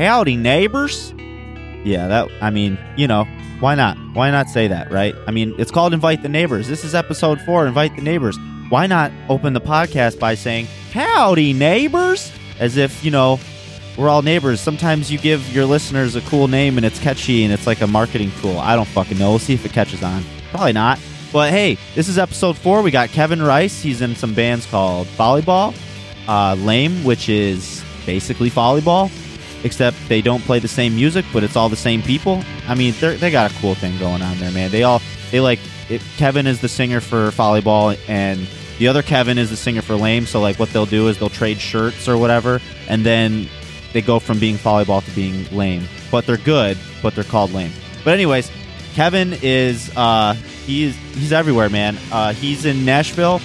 howdy neighbors. Yeah, that I mean, you know, why not? Why not say that, right? I mean, it's called invite the neighbors. This is episode 4, invite the neighbors. Why not open the podcast by saying, "Howdy neighbors?" as if, you know, we're all neighbors. Sometimes you give your listeners a cool name and it's catchy and it's like a marketing tool. I don't fucking know. We'll see if it catches on. Probably not. But hey, this is episode four. We got Kevin Rice. He's in some bands called Volleyball, uh, Lame, which is basically volleyball, except they don't play the same music, but it's all the same people. I mean, they got a cool thing going on there, man. They all they like it, Kevin is the singer for Volleyball, and the other Kevin is the singer for Lame. So like, what they'll do is they'll trade shirts or whatever, and then they go from being volleyball to being lame. But they're good, but they're called lame. But anyways, Kevin is uh he's he's everywhere, man. Uh he's in Nashville.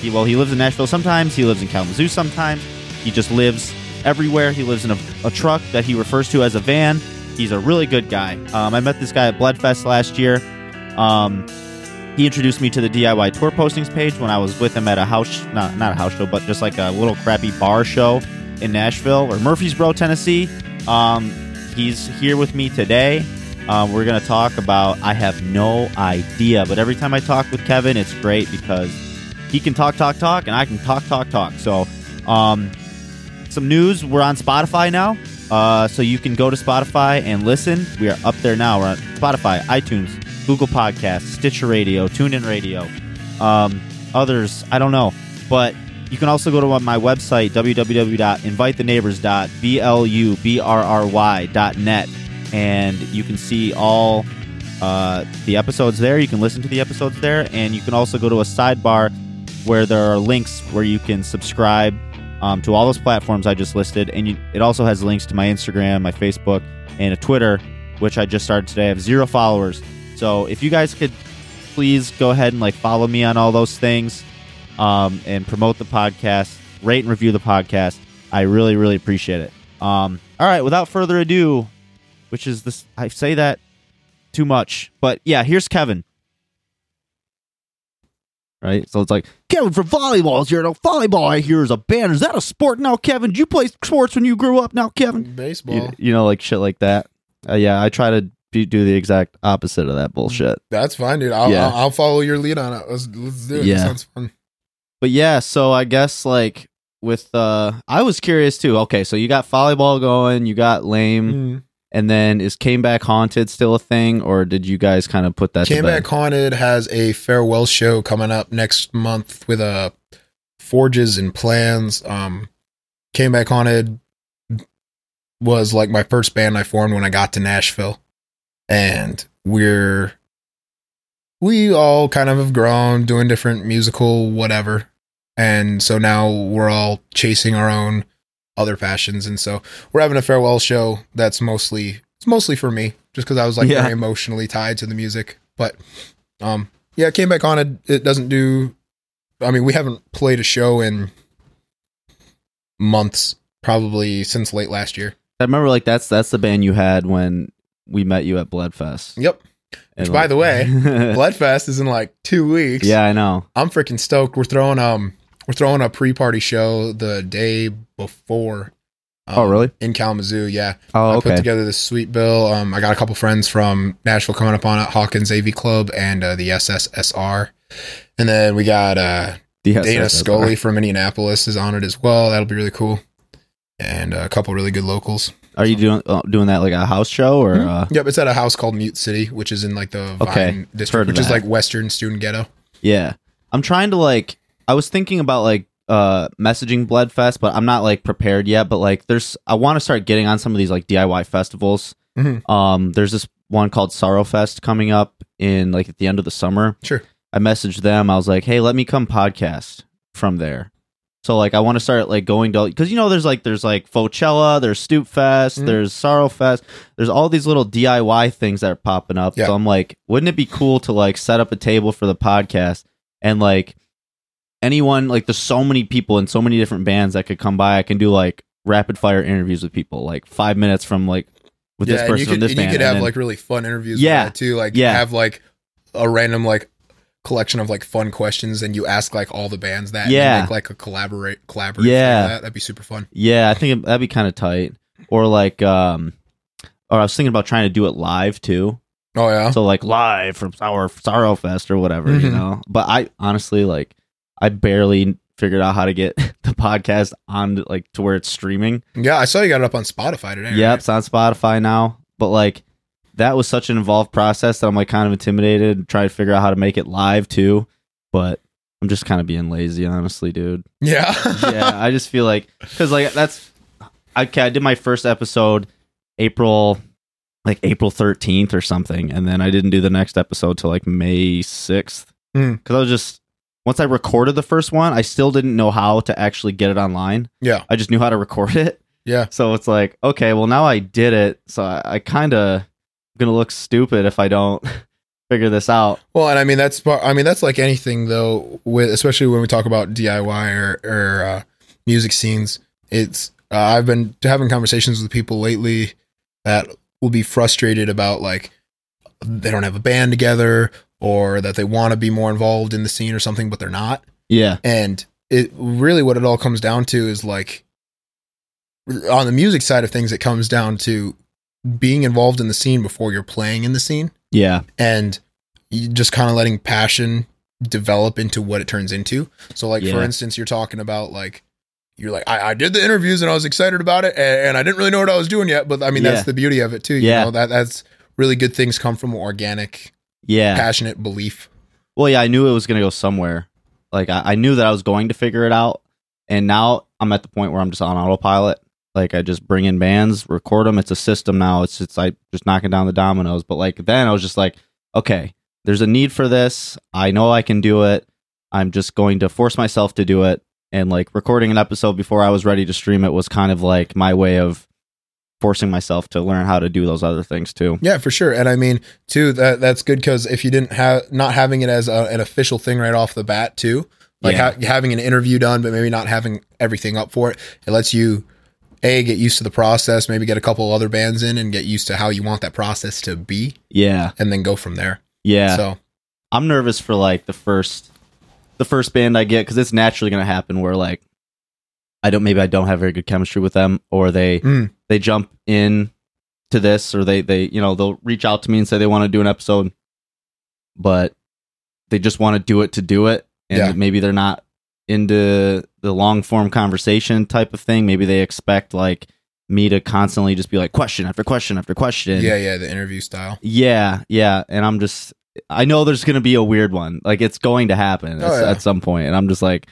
He well, he lives in Nashville sometimes, he lives in Kalamazoo sometimes. He just lives everywhere. He lives in a, a truck that he refers to as a van. He's a really good guy. Um, I met this guy at Bloodfest last year. Um, he introduced me to the DIY tour postings page when I was with him at a house, not not a house show, but just like a little crappy bar show in Nashville or Murfreesboro, Tennessee. Um, he's here with me today. Um, we're to talk about, I have no idea, but every time I talk with Kevin, it's great because he can talk, talk, talk, and I can talk, talk, talk. So, um, some news we're on Spotify now. Uh, so you can go to Spotify and listen. We are up there now. We're on Spotify, iTunes, Google Podcasts, Stitcher Radio, TuneIn Radio, um, others. I don't know. But you can also go to my website, www.invitheneighbors.blubrry.net, and you can see all uh, the episodes there. You can listen to the episodes there, and you can also go to a sidebar where there are links where you can subscribe um, to all those platforms I just listed, and you, it also has links to my Instagram, my Facebook, and a Twitter, which I just started today. I have zero followers, so if you guys could please go ahead and like follow me on all those things um, and promote the podcast, rate and review the podcast. I really, really appreciate it. Um, all right, without further ado, which is this, I say that too much, but yeah, here's Kevin. Right, so it's like Kevin from volleyball is here. Now volleyball, I hear is a band. Is that a sport now, Kevin? Did you play sports when you grew up? Now, Kevin, Baseball. you, you know, like shit like that. Uh, yeah, I try to be, do the exact opposite of that bullshit. That's fine, dude. I'll, Yeah. I'll, I'll follow your lead on it. Let's, let's do it. Yeah. That sounds fun. But yeah, so I guess like with uh I was curious too. Okay, so you got volleyball going, you got lame, Mm. And then is Came Back Haunted still a thing, or did you guys kind of put that Came? Back Haunted has a farewell show coming up next month with uh, Forges and Plans. Um, Came Back Haunted was like my first band I formed when I got to Nashville. And we're, we all kind of have grown doing different musical whatever. And so now we're all chasing our own other fashions. And so we're having a farewell show that's mostly, it's mostly for me just because I was like Yeah. very emotionally tied to the music. But um, yeah, Came Back Haunted. It doesn't do. I mean, we haven't played a show in months, probably since late last year. I remember like that's that's the band you had when we met you at Bloodfest. Yep. And, Which, by the way, Bloodfest is in like two weeks. yeah, I know. I'm freaking stoked. We're throwing um, we're throwing a pre-party show the day before. um, Oh, really? In Kalamazoo, yeah. Oh, I okay. put together this sweet bill. Um, I got a couple friends from Nashville coming up on it, Hawkins AV Club and uh, the SSSR, and then we got uh, Dana. Scully from Indianapolis is on it as well. That'll be really cool, and uh, a couple really good locals. Are you doing uh, doing that like a house show or? Mhm. Uh, Yep, it's at a house called Mute City, which is in like the Okay, Vine heard district, of which is like Western student ghetto. Yeah. I'm trying to like I was thinking about like uh messaging Bloodfest, but I'm not like prepared yet. But like there's I want to start getting on some of these like DIY festivals. Mhm. Um there's this one called Sorrow Fest coming up in like at the end of the summer. Sure. I messaged them. I was like, "Hey, let me come podcast from there." So like I want to start like going to because you know there's like there's like Fochella, there's Stoop Fest, Mhm. there's Sorrow Fest, there's all these little DIY things that are popping up. Yeah. So I'm like, wouldn't it be cool to like set up a table for the podcast and like anyone like there's so many people in so many different bands that could come by. I can do like rapid fire interviews with people, like five minutes from like with this and person you from could, this and band. you could and have then- like really fun interviews. Yeah. with that too. Like Yeah. have like a random like collection of like fun questions, and you ask like all the bands that. and Yeah. make like a collaborate collaborative. Yeah. Yeah, that. that'd be super fun. Yeah, I think it- that'd be kind of tight. or like um or I was thinking about trying to do it live too. Oh yeah. So like live from Sour Sorrow Fest or whatever, you Mhm. know. But I honestly like I barely figured out how to get the podcast on like to where it's streaming. Yeah, I saw you got it up on Spotify today. Yep, right? it's on Spotify now. But like that was such an involved process that I'm like kind of intimidated, trying to figure out how to make it live too. But I'm just kind of being lazy, honestly, dude. Yeah. Yeah, I just feel like because like that's okay. I did my first episode April, like April 13th or something, and then I didn't do the next episode till like May 6th Hmm. because I was just once I recorded the first one, I still didn't know how to actually get it online. yeah. I just knew how to record it. Yeah. So it's like, okay, well now I did it, so I, I kind of gonna look stupid if I don't figure this out. Well, and I mean that's part- I mean that's like anything though, with especially when we talk about DIY or or uh, music scenes. It's uh, I've been having conversations with people lately that will be frustrated about like they don't have a band together or that they want to be more involved in the scene or something, but they're not. Yeah, And it really what it all comes down to is like on the music side of things, it comes down to being involved in the scene before you're playing in the scene yeah, and you just kind of letting passion develop into what it turns into. So, like for instance, you're talking about like you're like I, I did the interviews and I was excited about it and, and I didn't really know what I was doing yet, but I mean Yeah. that's the beauty of it too. You Yeah. know that that's really good things come from organic, yeah. passionate belief. Well, yeah, I knew it was gonna go somewhere. Like I, I knew that I was going to figure it out, and now I'm at the point where I'm just on autopilot. Like I just bring in bands, record them. It's a system now. It's it's like just knocking down the dominoes. But like then I was just like, okay, there's a need for this. I know I can do it. I'm just going to force myself to do it. And like recording an episode before I was ready to stream it was kind of like my way of forcing myself to learn how to do those other things too. Yeah, for sure. And I mean, too, that that's good because if you didn't have not having it as a, an official thing right off the bat, too, like Yeah. ha- having an interview done, but maybe not having everything up for it, it lets you a get used to the process, maybe get a couple other bands in and get used to how you want that process to be, Yeah. and then go from there. Yeah. So I'm nervous for like the first the first band I get because it's naturally gonna happen where like I don't maybe I don't have very good chemistry with them or they Mm. They jump in to this or they they you know they'll reach out to me and say they want to do an episode but they just want to do it to do it and Yeah. maybe they're not into the long form conversation type of thing maybe they expect like me to constantly just be like question after question after question yeah, yeah, the interview style. yeah, yeah, and I'm just I know there's gonna be a weird one. Like it's going to happen Oh, at, yeah. at some point, and I'm just like,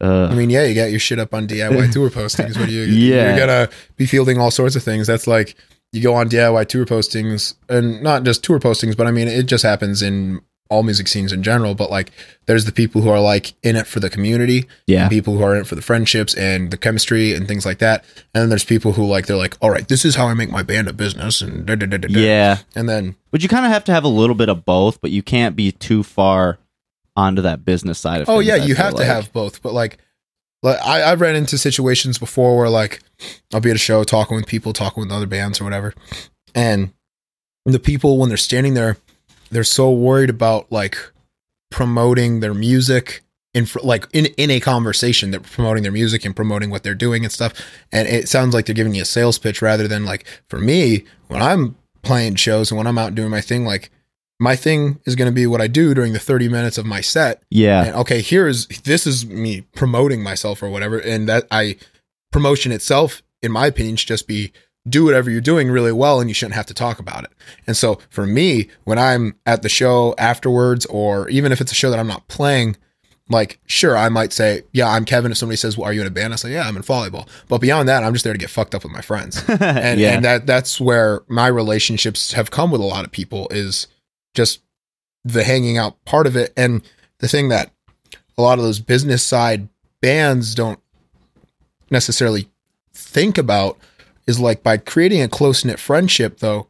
uh, I mean, yeah, you got your shit up on DIY tour postings. What you? Yeah. you're gonna be fielding all sorts of things. That's like you go on DIY tour postings, and not just tour postings, but I mean, it just happens in all music scenes in general. But like, there's the people who are like in it for the community, yeah, people who are in it for the friendships and the chemistry and things like that. And then there's people who like they're like, all right, this is how I make my band a business, and da, da, da. yeah. and then But you kind of have to have a little bit of both, but you can't be too far onto that business side of oh, things. Oh yeah, I you have to have both, but like, like I, I've ran into situations before where like I'll be at a show talking with people, talking with other bands or whatever, and the people when they're standing there, they're so worried about like promoting their music in fr- like in in a conversation they're promoting their music and promoting what they're doing and stuff and it sounds like they're giving you a sales pitch rather than like for me when i'm playing shows and when i'm out doing my thing like my thing is going to be what i do during the 30 minutes of my set. Yeah, and okay here's this is me promoting myself or whatever and that i promotion itself in my opinion should just be do whatever you're doing really well and you shouldn't have to talk about it. And so for me when i'm at the show afterwards or even if it's a show that i'm not playing like sure i might say yeah i'm kevin if somebody says well are you in a band? I say yeah i'm in volleyball. But beyond that i'm just there to get fucked up with my friends. And, yeah, and that that's where my relationships have come with a lot of people is just the hanging out part of it and the thing that a lot of those business side bands don't necessarily think about is like by creating a close knit friendship though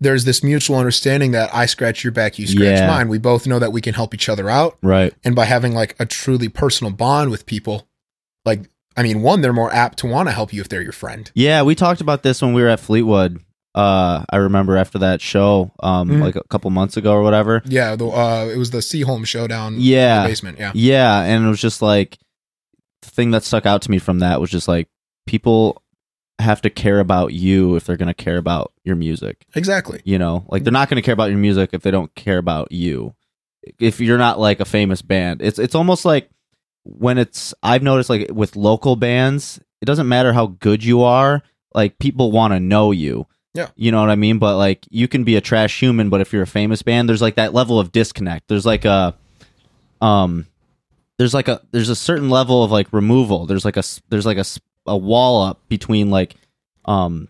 there's this mutual understanding that I scratch your back you scratch Yeah. mine we both know that we can help each other out right. and by having like a truly personal bond with people like I mean one they're more apt to want to help you if they're your friend Yeah, we talked about this when we were at Fleetwood. Uh, I remember after that show, um, Mhm. like a couple months ago or whatever. Yeah, the uh, it was the Sea Home Showdown. in Yeah. the basement. Yeah, Yeah, and it was just like the thing that stuck out to me from that was just like people have to care about you if they're going to care about your music. Exactly. You know, like they're not going to care about your music if they don't care about you. If you're not like a famous band, it's it's almost like when it's I've noticed like with local bands, it doesn't matter how good you are, like people want to know you. Yeah. You know what I mean? But like you can be a trash human, but if you're a famous band, there's like that level of disconnect. There's like a um there's like a there's a certain level of like removal. There's like a there's like a a wall up between like um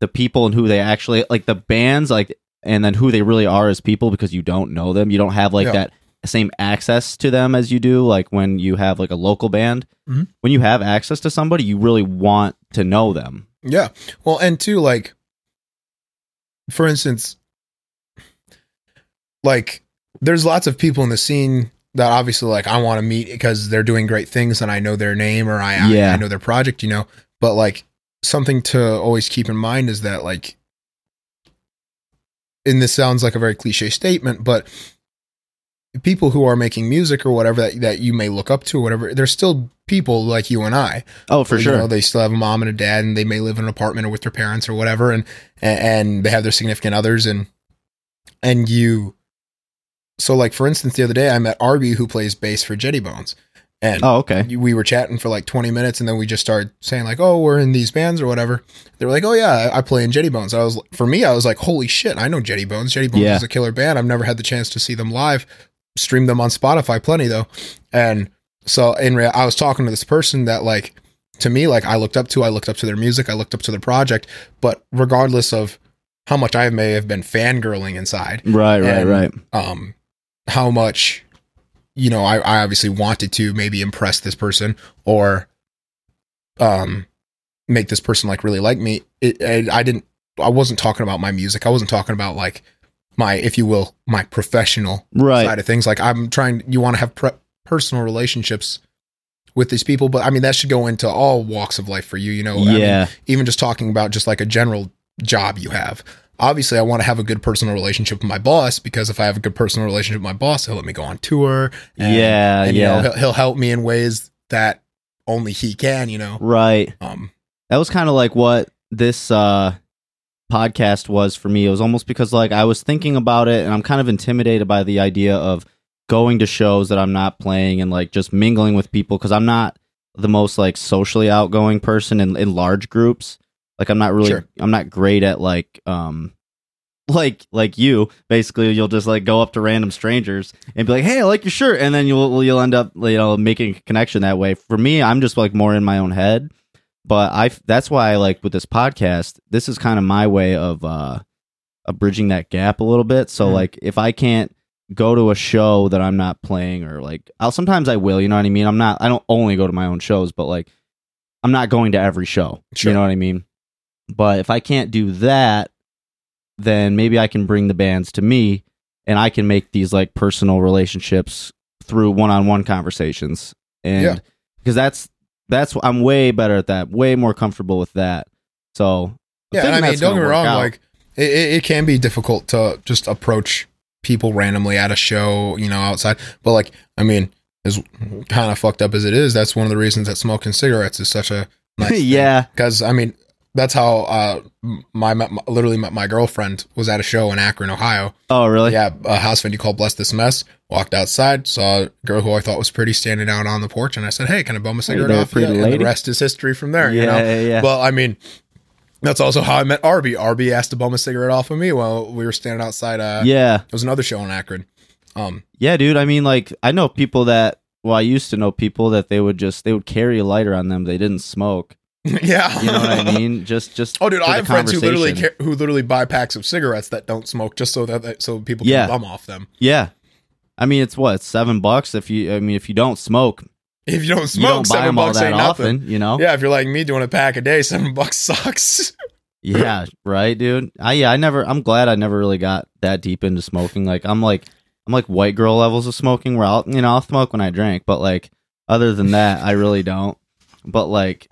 the people and who they actually like the bands like and then who they really are as people because you don't know them. You don't have like Yeah. that same access to them as you do like when you have like a local band. Mhm. When you have access to somebody, you really want to know them. Yeah. Well, and too like, for instance, like, there's lots of people in the scene that obviously, like, I want to meet because they're doing great things and I know their name or I, I- I know their project, you know. But, like, something to always keep in mind is that, like, and this sounds like a very cliche statement, but people who are making music or whatever that, that you may look up to or whatever, they're still people like you and I. Oh, for You sure. know, they still have a mom and a dad, and they may live in an apartment or with their parents or whatever, and and they have their significant others, and and you. So, like for instance, the other day I met Arby, who plays bass for Jetty Bones, and oh, okay. we were chatting for like twenty minutes, and then we just started saying like, "Oh, we're in these bands or whatever." They were like, "Oh yeah, I I play in Jetty Bones." I was for me, I was like, "Holy shit, I know Jetty Bones. Jetty Bones Yeah. is a killer band. I've never had the chance to see them live. Stream them on Spotify, plenty though." And so in real, I was talking to this person that like to me, like I looked up to, I looked up to their music, I looked up to their project, but regardless of how much I may have been fangirling inside, Right, right, And- right. um, how much, you know, I, I obviously wanted to maybe impress this person or, um, make this person like really like me. It, and I didn't, I wasn't talking about my music. I wasn't talking about like my, if you will, my professional Right. side of things. Like I'm trying, you want to have pre- personal relationships with these people, but I mean, that should go into all walks of life for you, you know? I mean, yeah. even just talking about just like a general job you have. Obviously, I want to have a good personal relationship with my boss because if I have a good personal relationship with my boss, he'll let me go on tour. and- yeah. and, you yeah. know, he'll, he'll help me in ways that only he can. You know, right. um, that was kind of like what this uh podcast was for me it was almost because like i was thinking about it and i'm kind of intimidated by the idea of going to shows that i'm not playing and like just mingling with people because i'm not the most like socially outgoing person in, in large groups. Like i'm not really Sure. i'm not great at like um like like you. Basically you'll just like go up to random strangers and be like hey i like your shirt. And then you'll you'll end up you know making a connection that way. For me i'm just like more in my own head but I that's why I like with this podcast. This is kind of my way of uh, of bridging that gap a little bit. So Mhm. like if I can't go to a show that I'm not playing, or like I'll sometimes I will. You know what I mean? I'm not. I don't only go to my own shows, but like I'm not going to every show. Sure. You know what I mean? But if I can't do that, then maybe I can bring the bands to me, and I can make these like personal relationships through one-on-one conversations. And Yeah. because that's that's I'm way better at that, way more comfortable with that. So I'm yeah. And I mean, don't get me wrong. out. Like it, it, it can be difficult to just approach people randomly at a show, you know, outside. But like, I mean, as kind of fucked up as it is, that's one of the reasons that smoking cigarettes is such a nice yeah, because I mean that's how uh my, my literally my, my girlfriend was at a show in Akron, Ohio. oh really? Yeah, a house venue called Bless This Mess. Walked outside, saw a girl who I thought was pretty standing out on the porch, and I said, "Hey, can I bum a cigarette off?" you?" And the rest is history from there. yeah, you know. yeah, yeah. Well, I mean, that's also how I met Arby. Arby asked to bum a cigarette off of me while we were standing outside. Uh, yeah, it was another show in Akron. Um, yeah, dude. I mean, like I know people that. Well, I used to know people that they would just they would carry a lighter on them. They didn't smoke. yeah, You know what I mean? Just just. Oh, dude, I have friends who literally conversation. ca- who literally buy packs of cigarettes that don't smoke just so that that- so people can Yeah. bum off them. Yeah, I mean it's what seven bucks if you. I mean if you don't smoke, If you don't you smoke, don't buy seven bucks ain't nothing. often. You know? Yeah, if you're like me doing a pack a day, seven bucks sucks. Yeah, right, dude. I yeah, I never. I'm glad I never really got that deep into smoking. Like I'm like I'm like white girl levels of smoking where I'll you know I'll smoke when I drink, but like other than that, I really don't. But like,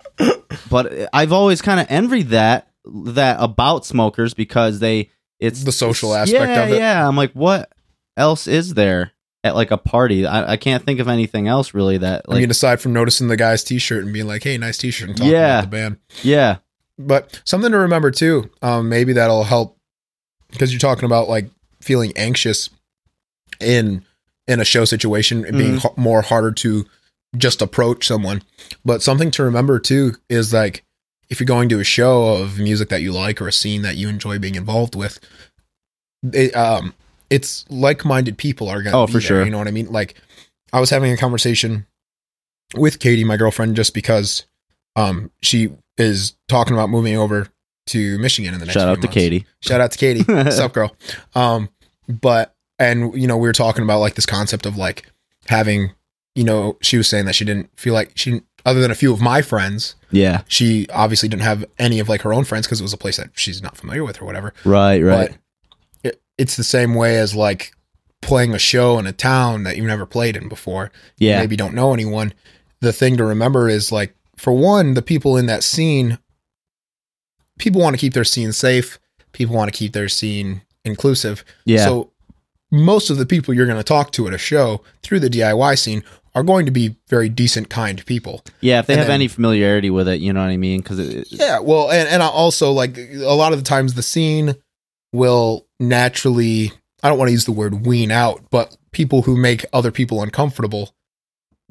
but I've always kind of envied that that about smokers because they it's The social aspect yeah, of it. Yeah, I'm like, what else is there at like a party? I, I can't think of anything else really that I like mean, aside from noticing the guy's T-shirt and being like, "Hey, nice T-shirt," and talking Yeah. about the band. yeah. But something to remember too, um, maybe that'll help because you're talking about like feeling anxious in in a show situation and being Mhm. h- more harder to just approach someone. But something to remember too is like if you're going to a show of music that you like or a scene that you enjoy being involved with, it, um, it's like-minded people are gonna Oh, be for there, sure. You know what I mean? Like I was having a conversation with Katie, my girlfriend, just because um she is talking about moving over to Michigan in the next Shout out to. Katie. Shout out to Katie. What's up, girl? Um, but and you know, we were talking about like this concept of like having, you know, she was saying that she didn't feel like she other than a few of my friends, Yeah. she obviously didn't have any of like her own friends because it was a place that she's not familiar with or whatever. Right. Right. But it, it's the same way as like playing a show in a town that you've never played in before yeah. maybe don't know anyone, the thing to remember is like, for one, the people in that scene, people want to keep their scene safe. People want to keep their scene inclusive. Yeah. So most of the people you're going to talk to at a show through the DIY scene are going to be very decent, kind people. yeah. If they and have then- any familiarity with it, you know what I mean? Because it, Yeah. Well, and, and also like a lot of the times the scene will naturally, I don't want to use the word wean out, but people who make other people uncomfortable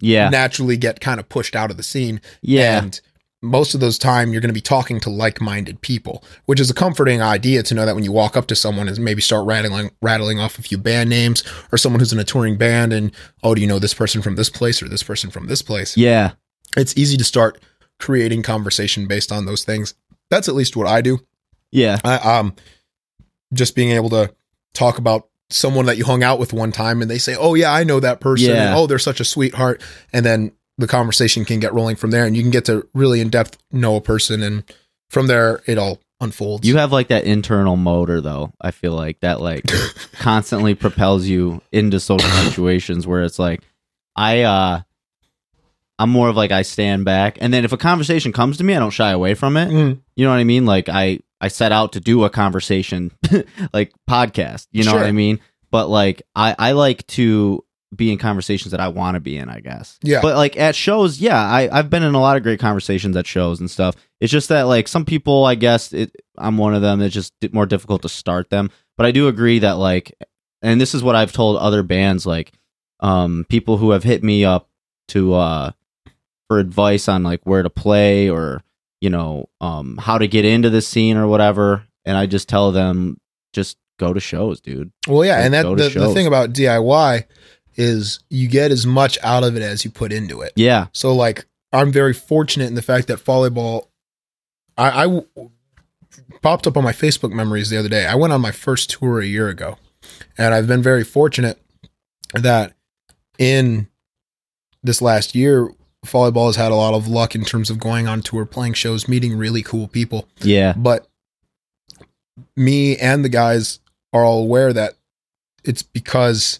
yeah. naturally get kind of pushed out of the scene. Yeah. And most of those time you're going to be talking to like-minded people, which is a comforting idea to know that when you walk up to someone and maybe start rattling rattling off a few band names or someone who's in a touring band and oh, do you know this person from this place or this person from this place? yeah. It's easy to start creating conversation based on those things. That's at least what I do. Yeah. I, um, just being able to talk about someone that you hung out with one time and they say, "Oh yeah, I know that person." Yeah. And, oh, they're such a sweetheart, and then the conversation can get rolling from there, and you can get to really in depth know a person, and from there it all unfolds. You have like that internal motor though. I feel like that like constantly propels you into social situations where it's like I uh I'm more of like I stand back and then if a conversation comes to me, I don't shy away from it. Mm, You know what I mean? Like I I set out to do a conversation like podcast, you know what I mean? But like I I like to be in conversations that I want to be in, I guess. Yeah. But like at shows, yeah, I I've been in a lot of great conversations at shows and stuff. It's just that like some people, I guess it, I'm one of them. It's just more difficult to start them. But I do agree that like, and this is what I've told other bands, like, um, people who have hit me up to uh for advice on like where to play or you know um how to get into the scene or whatever, and I just tell them just go to shows, dude. well, yeah, and that the, the thing about DIY is you get as much out of it as you put into it. Yeah, So like I'm very fortunate in the fact that volleyball I, I w- popped up on my Facebook memories the other day. I went on my first tour a year ago. And I've been very fortunate that in this last year volleyball has had a lot of luck in terms of going on tour, playing shows, meeting really cool people. yeah, But me and the guys are all aware that it's because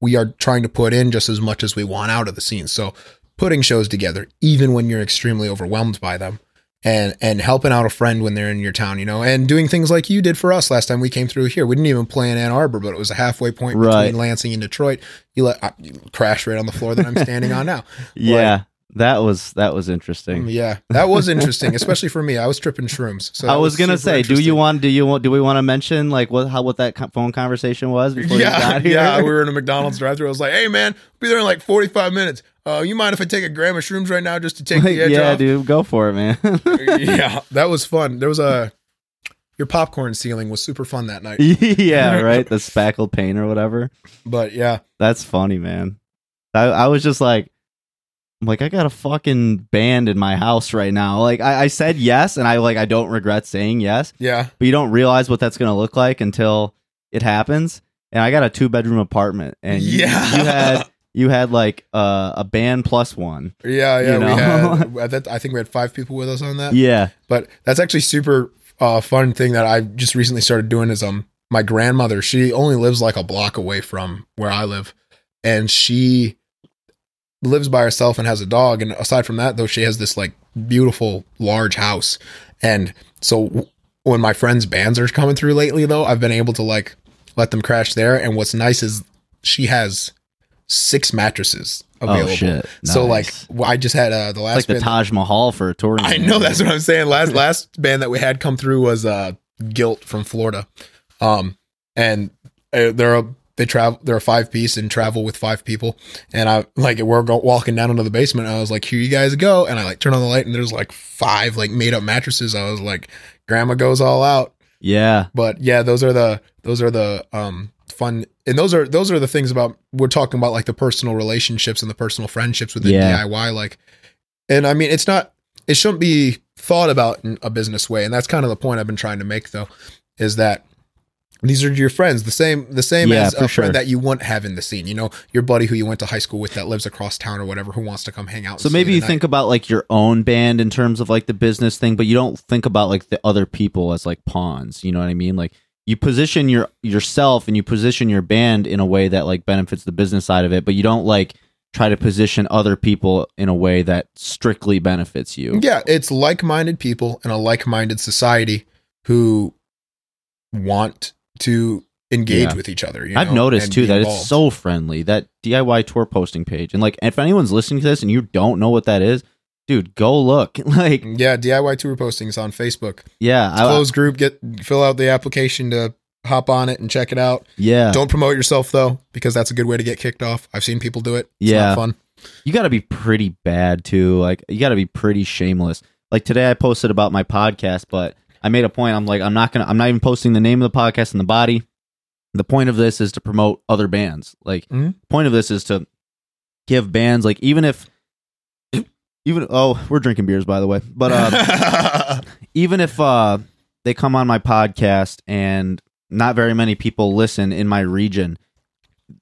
we are trying to put in just as much as we want out of the scene. So putting shows together, even when you're extremely overwhelmed by them, and and helping out a friend when they're in your town, you know, and doing things like you did for us last time we came through here. We didn't even play in Ann Arbor, but it was a halfway point Right. between Lansing and Detroit. You let I, you crashed right on the floor that I'm standing on now. yeah. That was that was interesting. Um, yeah, that was interesting, especially for me. I was tripping shrooms. So I that was gonna say, do you want? Do you want? Do we want to mention like what how what that co- phone conversation was before you yeah, got here? yeah. We were in a McDonald's drive-thru. I was like, "Hey, man, be there in like 45 minutes. Uh, you mind if I take a gram of shrooms right now just to take the edge yeah, off?" dude, go for it, man. yeah, that was fun. There was a your popcorn ceiling was super fun that night. yeah, right. The spackled paint or whatever. But yeah, That's funny, man. I, I was just like, I'm like, I got a fucking band in my house right now. Like, I, I said yes, and I like, I don't regret saying yes, yeah, but you don't realize what that's gonna look like until it happens. And I got a two bedroom apartment, and Yeah. you had you had like uh, a band plus one. yeah, yeah. You know? We had I think- I think we had five people with us on that. Yeah, But that's actually super uh, fun thing that I just recently started doing is um my grandmother, she only lives like a block away from where I live. And she lives by herself and has a dog. And aside from that, though, she has this like beautiful large house. And so when my friends' bands are coming through lately, though, I've been able to like let them crash there. And what's nice is she has six mattresses available. Oh shit! So like I just had uh, the It's last like the Taj Mahal for a touring. I know that's what I'm saying. Last last band that we had come through was uh Guilt from Florida. Um and uh, they're a they travel they're a five piece and travel with five people. And I like we're go, walking down into the basement and I was like here you guys go. And I like turn on the light and there's like five like made up mattresses. I was like grandma goes all out. Yeah, but yeah those are the those are the um fun and those are those are the things about we're talking about like the personal relationships and the personal friendships within Yeah. DIY like and I mean it's not it shouldn't be thought about in a business way and that's kind of the point I've been trying to make though is that these are your friends the same the same Yeah, as a friend that you wouldn't have in the scene you know your buddy who you went to high school with that lives across town or whatever who wants to come hang out So maybe you think about like your own band in terms of like the business thing, but you don't think about like the other people as like pawns. You know what I mean? Like you position your yourself and you position your band in a way that like benefits the business side of it, but you don't like try to position other people in a way that strictly benefits you. Yeah, it's like-minded people in a like-minded society who want to engage Yeah. with each other. You I've noticed too that involved. it's so friendly. That DIY tour posting page, and like if anyone's listening to this and you don't know what that is, dude, go look. Like, yeah. DIY tour postings on Facebook. yeah, I, Closed group. Get fill out the application to hop on it and check it out. yeah. Don't promote yourself though, because that's a good way to get kicked off. I've seen people do it. It's Yeah. not fun. you got to be pretty bad too. Like you got to be pretty shameless. Like today I posted about my podcast, but I made a point. I'm like, I'm not gonna. I'm not even posting the name of the podcast in the body. The point of this is to promote other bands. Like, Mhm. point of this is to give bands like even if, even oh, we're drinking beers by the way, but uh, even if uh they come on my podcast and not very many people listen in my region,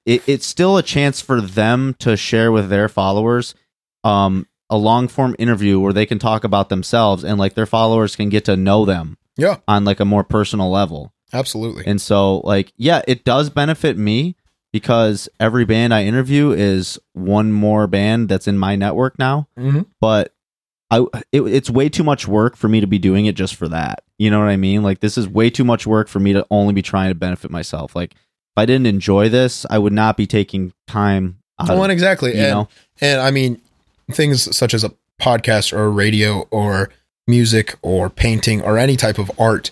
it, it's still a chance for them to share with their followers um a long form interview where they can talk about themselves and like their followers can get to know them yeah, on like a more personal level. absolutely. And so like yeah, it does benefit me because every band I interview is one more band that's in my network now hmm but I it, it's way too much work for me to be doing it just for that. You know what I mean? Like this is way too much work for me to only be trying to benefit myself. Like if I didn't enjoy this, I would not be taking time out Well, of, exactly. you and, know. and I mean, things such as a podcast or radio or music or painting or any type of art,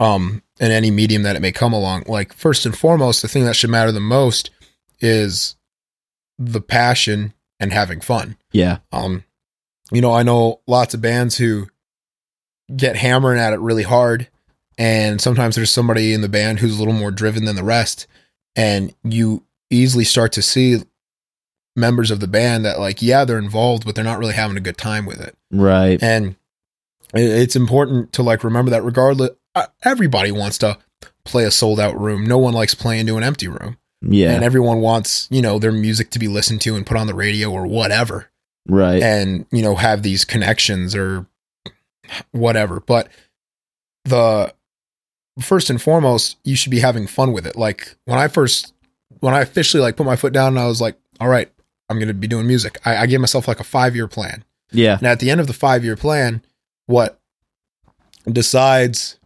um, in any medium that it may come along. Like first and foremost, the thing that should matter the most is the passion and having fun. Yeah. Um, you know, I know lots of bands who get hammering at it really hard, and sometimes there's somebody in the band who's a little more driven than the rest, and you easily start to see members of the band that like, yeah, they're involved, but they're not really having a good time with it, Right. and it's important to like remember that regardless, uh, everybody wants to play a sold out room. No one likes playing to an empty room, Yeah. and everyone wants you know their music to be listened to and put on the radio or whatever right. and you know have these connections or whatever but the first and foremost you should be having fun with it like when i first when i officially like put my foot down and i was like all right i'm gonna be doing music i, I gave myself like a five year plan yeah. and at the end of the five year plan what decides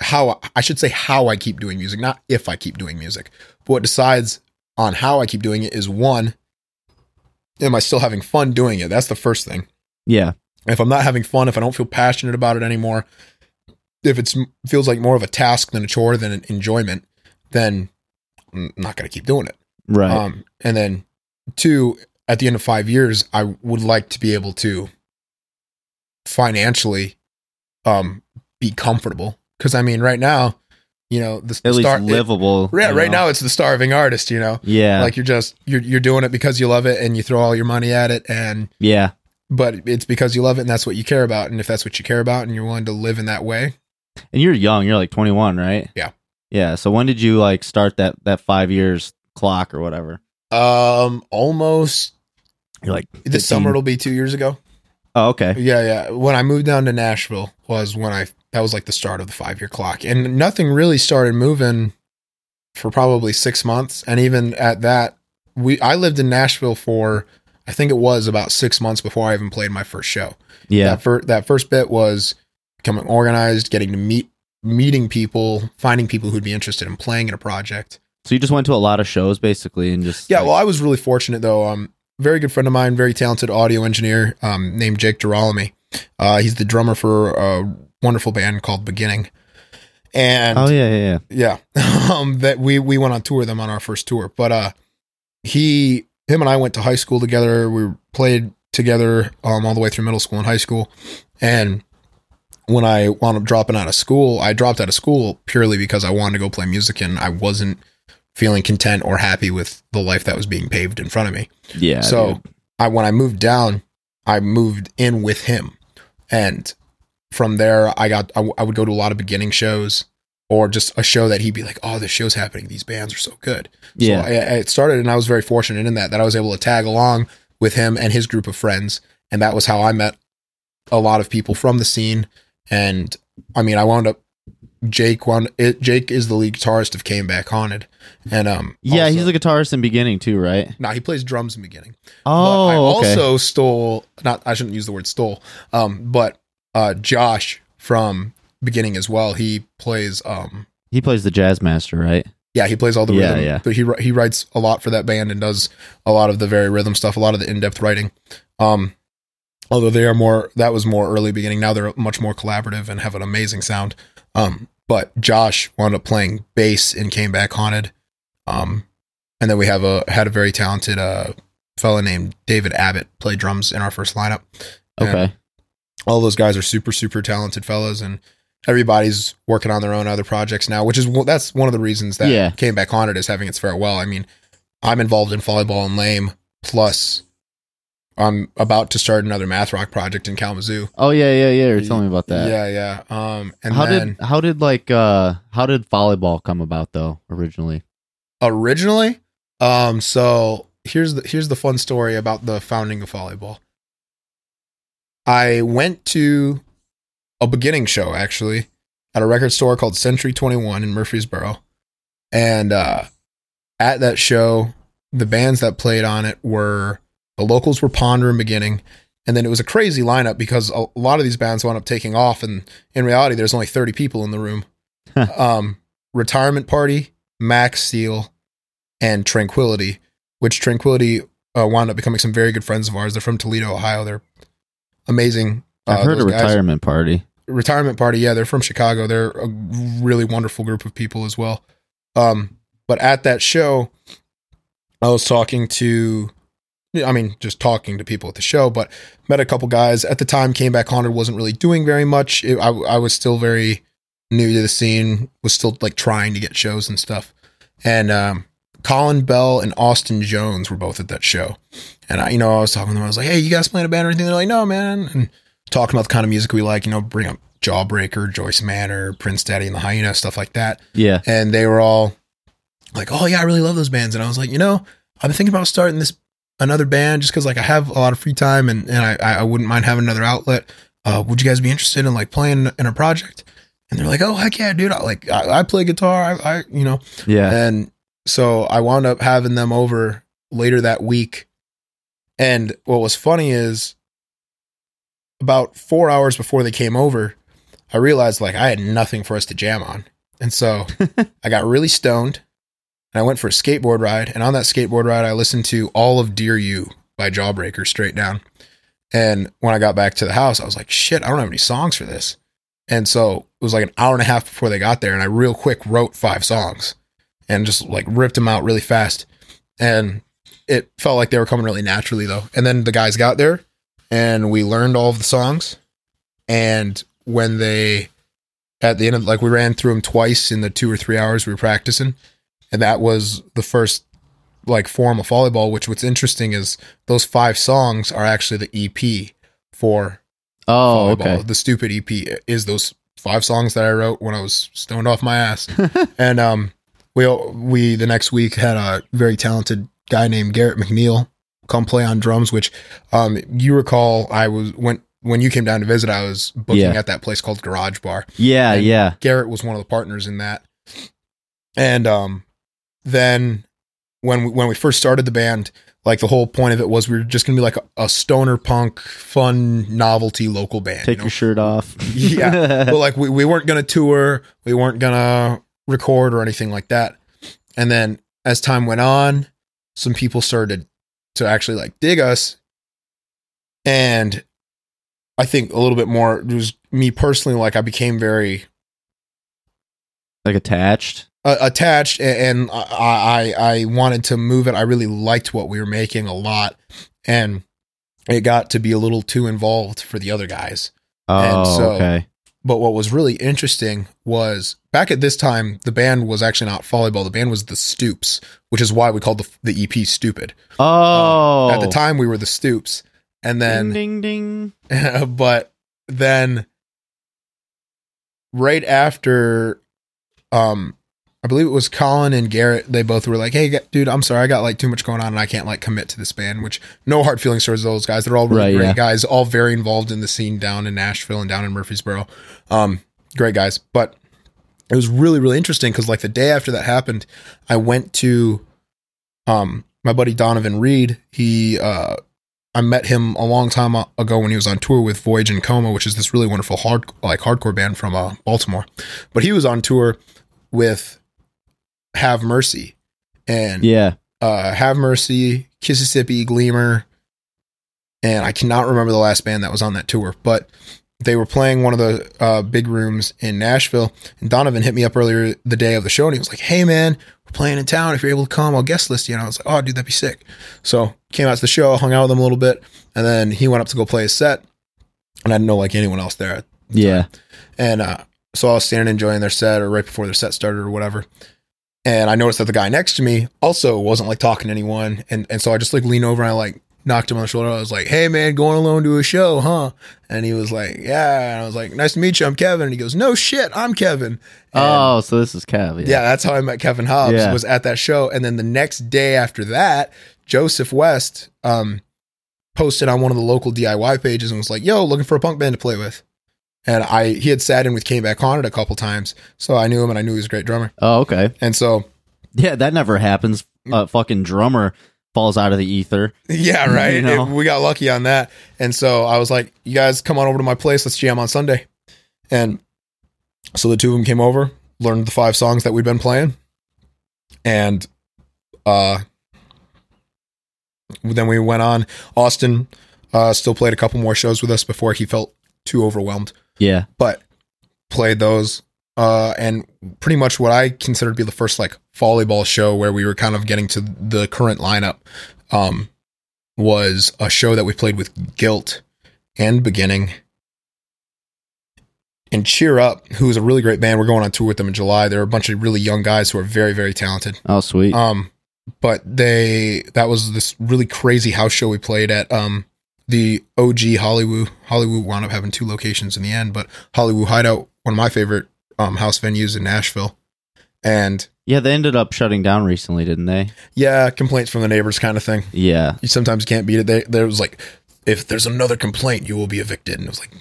how i should say how i keep doing music not if i keep doing music but what decides on how i keep doing it is one am i still having fun doing it that's the first thing Yeah. if I'm not having fun, if I don't feel passionate about it anymore, if it feels like more of a task than a chore than an enjoyment, then I'm not going to keep doing it. Right. Um, and then two, at the end of five years, I would like to be able to financially um, be comfortable. Because I mean, right now, you know, the, At least livable. yeah, right know? now it's the starving artist. You know, Yeah. like you're just you're you're doing it because you love it and you throw all your money at it and yeah. but it's because you love it and that's what you care about. And if that's what you care about and you're willing to live in that way, And you're young. You're like 21, right? Yeah. Yeah. So when did you like start that that five years clock or whatever? Um, almost You're like this 15. summer it'll be two years ago. Oh, okay. Yeah, yeah. When I moved down to Nashville was when I that was like the start of the five year clock, and nothing really started moving for probably six months. And even at that, we I lived in Nashville for I think it was about six months before I even played my first show. Yeah. That first that first bit was becoming organized, getting to meet meeting people, finding people who'd be interested in playing in a project. So you just went to a lot of shows basically and just Yeah, like- well, I was really fortunate though. Um, very good friend of mine, very talented audio engineer um, named Jake Girolami. Uh, he's the drummer for a wonderful band called Beginning. And Oh yeah, yeah, yeah. yeah, um, that we we went on tour with him on our first tour. But uh, he, him, and I went to high school together. We played together um, all the way through middle school and high school. And when I wound up dropping out of school, I dropped out of school purely because I wanted to go play music, and I wasn't feeling content or happy with the life that was being paved in front of me. Yeah. so dude. I when I moved down, I moved in with him, and from there I got I, w- I would go to a lot of beginning shows or just a show that he'd be like, "Oh, this show's happening. These bands are so good." yeah. So I, I- it started, and I was very fortunate in that that I was able to tag along with him and his group of friends, and that was how I met a lot of people from the scene. And I mean, I wound up Jake wound it, Jake is the lead guitarist of Came Back Haunted, and um yeah, also- he's the guitarist in beginning too, right? Nah, he plays drums in beginning. Oh, but I okay. also stole not I shouldn't use the word stole. Um, but uh Josh from beginning as well. He plays um he plays the Jazzmaster, right? yeah, he plays all the Yeah, rhythm. yeah. But he he writes a lot for that band and does a lot of the very rhythm stuff, a lot of the in-depth writing. Um although they are more that was more early beginning. Now they're much more collaborative and have an amazing sound. Um but Josh wound up playing bass and came back haunted. Um and then we have a had a very talented uh fella named David Abbott play drums in our first lineup. And Okay. all those guys are super super talented fellas and everybody's working on their own other projects now which is that's one of the reasons that Yeah. came back haunted is having its farewell i mean i'm involved in volleyball and lame plus i'm about to start another math rock project in kalamazoo Oh yeah, yeah, yeah. You're telling me about that. yeah yeah um and how then did how did like uh how did volleyball come about though originally? originally um so here's the here's the fun story about the founding of volleyball i went to a beginning show actually at a record store called century 21 in murfreesboro and uh at that show the bands that played on it were the locals were ponder and beginning and then it was a crazy lineup because a lot of these bands wound up taking off and in reality there's only 30 people in the room. Um retirement party max Steel, and tranquility which tranquility uh, wound up becoming some very good friends of ours. They're from toledo ohio. They're amazing I've Uh, heard a guys- retirement party. retirement party yeah they're from chicago. They're a really wonderful group of people as well. Um but at that show i was talking to i mean just talking to people at the show but met a couple guys. At the time came back haunted wasn't really doing very much. It, I, I was still very new to the scene was still like trying to get shows and stuff. And um colin bell and austin jones were both at that show. And i you know i was talking to them. I was like hey you guys playing a band or anything? They're like no man. And talking about the kind of music we like, you know, bring up Jawbreaker, Joyce Manor, Prince Daddy and the Hyena, stuff like that. Yeah. And they were all like, "Oh yeah, I really love those bands." And I was like, you know, I've been thinking about starting this another band just because like I have a lot of free time and and I I wouldn't mind having another outlet. Uh, would you guys be interested in like playing in a project? And they're like, "Oh heck yeah, dude! I, like I, I play guitar. I, I you know." Yeah. And so I wound up having them over later that week. And what was funny is about four hours before they came over, I realized like I had nothing for us to jam on. And so I got really stoned and I went for a skateboard ride. And on that skateboard ride, I listened to all of Dear You by Jawbreaker straight down. And when I got back to the house, I was like, shit, I don't have any songs for this. And so it was like an hour and a half before they got there. And I real quick wrote five songs and just like ripped them out really fast. And it felt like they were coming really naturally though. And then the guys got there and we learned all of the songs. And when they, at the end of, like, we ran through them twice in the two or three hours we were practicing. And that was the first, like, form of volleyball, which what's interesting is those five songs are actually the EP for Oh, volleyball. okay. The stupid EP is those five songs that I wrote when I was stoned off my ass. and um, we we the next week had a very talented guy named Garrett McNeil come play on drums. Which um, you recall, I was when when you came down to visit, I was booking Yeah. at that place called Garage Bar. Yeah, yeah. Garrett was one of the partners in that. And um, then when we, when we first started the band, like the whole point of it was we were just gonna be like a, a stoner punk, fun novelty local band. Take you know? your shirt off. Yeah. but like we, we weren't gonna tour, we weren't gonna record or anything like that. And then as time went on, some people started to actually like dig us. And I think a little bit more it was me personally, like I became very Like attached. Uh, attached and I, I I wanted to move it. I really liked what we were making a lot. And it got to be a little too involved for the other guys. And Oh, so- okay. But what was really interesting was back at this time, the band was actually not volleyball. The band was the Stoops, which is why we called the, the EP Stupid. Oh, At the time, we were the Stoops. And then, ding ding ding. but then right after, um, I believe it was Colin and Garrett. They both were like, "Hey, dude, I'm sorry, I got like too much going on, and I can't like commit to this band." Which no hard feelings towards those guys. They're all really Right, great yeah. guys, all very involved in the scene down in Nashville and down in Murfreesboro. Um, great guys, but it was really really interesting because like the day after that happened, I went to, um, my buddy Donovan Reed. He uh I met him a long time ago when he was on tour with Voyage and Coma, which is this really wonderful hard like hardcore band from uh, Baltimore. But he was on tour with Have Mercy and Yeah. uh, Have Mercy, Mississippi Gleamer, and I cannot remember the last band that was on that tour, but they were playing one of the uh, big rooms in Nashville. And Donovan hit me up earlier the day of the show, and he was like, "Hey man, we're playing in town. If you're able to come, I'll guest list you." And I was like, "Oh, dude, that'd be sick." So came out to the show, hung out with him a little bit, and then he went up to go play his set, and I didn't know like anyone else there. Yeah. And uh, so I was standing enjoying their set or right before their set started or whatever. And I noticed that the guy next to me also wasn't like talking to anyone. And and so I just like leaned over and I like knocked him on the shoulder. I was like, Hey man, going alone to a show, huh? And he was like, Yeah. And I was like, Nice to meet you. I'm Kevin. And he goes, No shit, I'm Kevin. And oh, so this is Kev. yeah, that's how I met Kevin Hobbs Yeah. was at that show. And then the next day after that, Joseph West um posted on one of the local DIY pages and was like, "Yo, looking for a punk band to play with." And I he had sat in with Came Back Haunted a couple times, so I knew him and I knew he was a great drummer. Oh, okay. And so Yeah, that never happens. A fucking drummer falls out of the ether. yeah, right. You know? It- we got lucky on that. And so I was like, "You guys come on over to my place. Let's jam on Sunday." And so the two of them came over, learned the five songs that we'd been playing, and uh, then we went on. Austin uh, still played a couple more shows with us before he felt too overwhelmed, Yeah. but played those. Uh, and pretty much what I consider to be the first like volleyball show where we were kind of getting to the current lineup um, was a show that we played with Guilt and Beginning and Cheer Up, who's a really great band. We're going on tour with them in July. They're a bunch of really young guys who are very, very talented. Oh, sweet. Um, but they that was this really crazy house show we played at um the OG Hollywood. Hollywood wound up having two locations in the end, but Hollywood Hideout, one of my favorite um house venues in Nashville. And yeah, they ended up shutting down recently, didn't they? yeah, complaints from the neighbors kind of thing. Yeah. You sometimes can't beat it. They, there was like, if there's another complaint, you will be evicted. And it was like,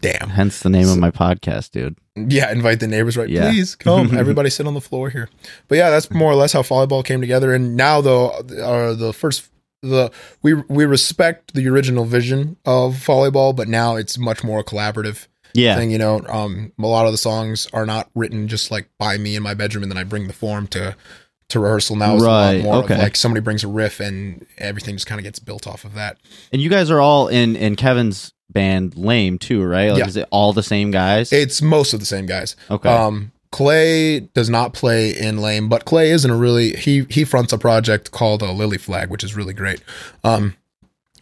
damn. Hence the name of my podcast, dude. Yeah, invite the neighbors, right? Yeah. Please come. Everybody sit on the floor here. But yeah, that's more or less how volleyball came together. And now, though, uh, the first the we we respect the original vision of volleyball, but now it's much more collaborative Yeah. thing. You know, um, a lot of the songs are not written just like by me in my bedroom, and then I bring the form to to rehearsal. Now it's a Right, lot more okay. like somebody brings a riff, and everything just kind of gets built off of that. And you guys are all in in Kevin's band Lame too, right? Like Yeah. is it all the same guys? It's most of the same guys. okay. Um, Clay does not play in Lame, but Clay is in a really he he fronts a project called uh, Lily Flag, which is really great. Um,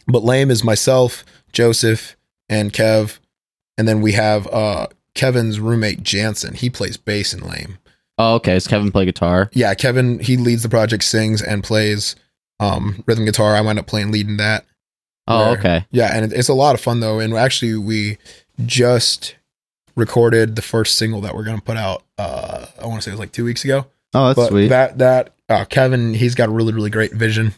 but Lame is myself, Joseph, and Kev, and then we have uh Kevin's roommate Jansen. He plays bass in Lame. oh, okay. Does Kevin play guitar? Yeah, Kevin he leads the project, sings and plays um rhythm guitar. I wind up playing lead in that. Oh, Where- okay. Yeah, and it, it's a lot of fun though. And actually, we just recorded the first single that we're gonna put out. Uh, I want to say it was like two weeks ago. Oh, that's but sweet. that that uh, Kevin, he's got a really really great vision,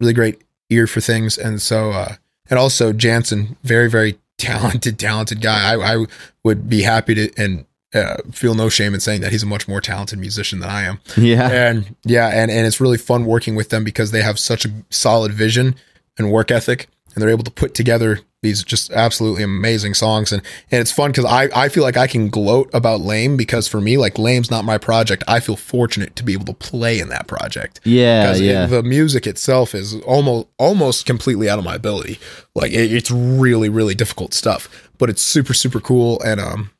really great ear for things, and so uh, and also Jansen, very very talented talented guy. I I would be happy to and. Uh, feel no shame in saying that he's a much more talented musician than I am yeah. and yeah and and it's really fun working with them because they have such a solid vision and work ethic and they're able to put together these just absolutely amazing songs. And and it's fun because I, I feel like I can gloat about Lame because for me like Lame's not my project. I feel fortunate to be able to play in that project. Yeah, because yeah. the music itself is almost almost completely out of my ability. Like it, it's really really difficult stuff but it's super super cool and um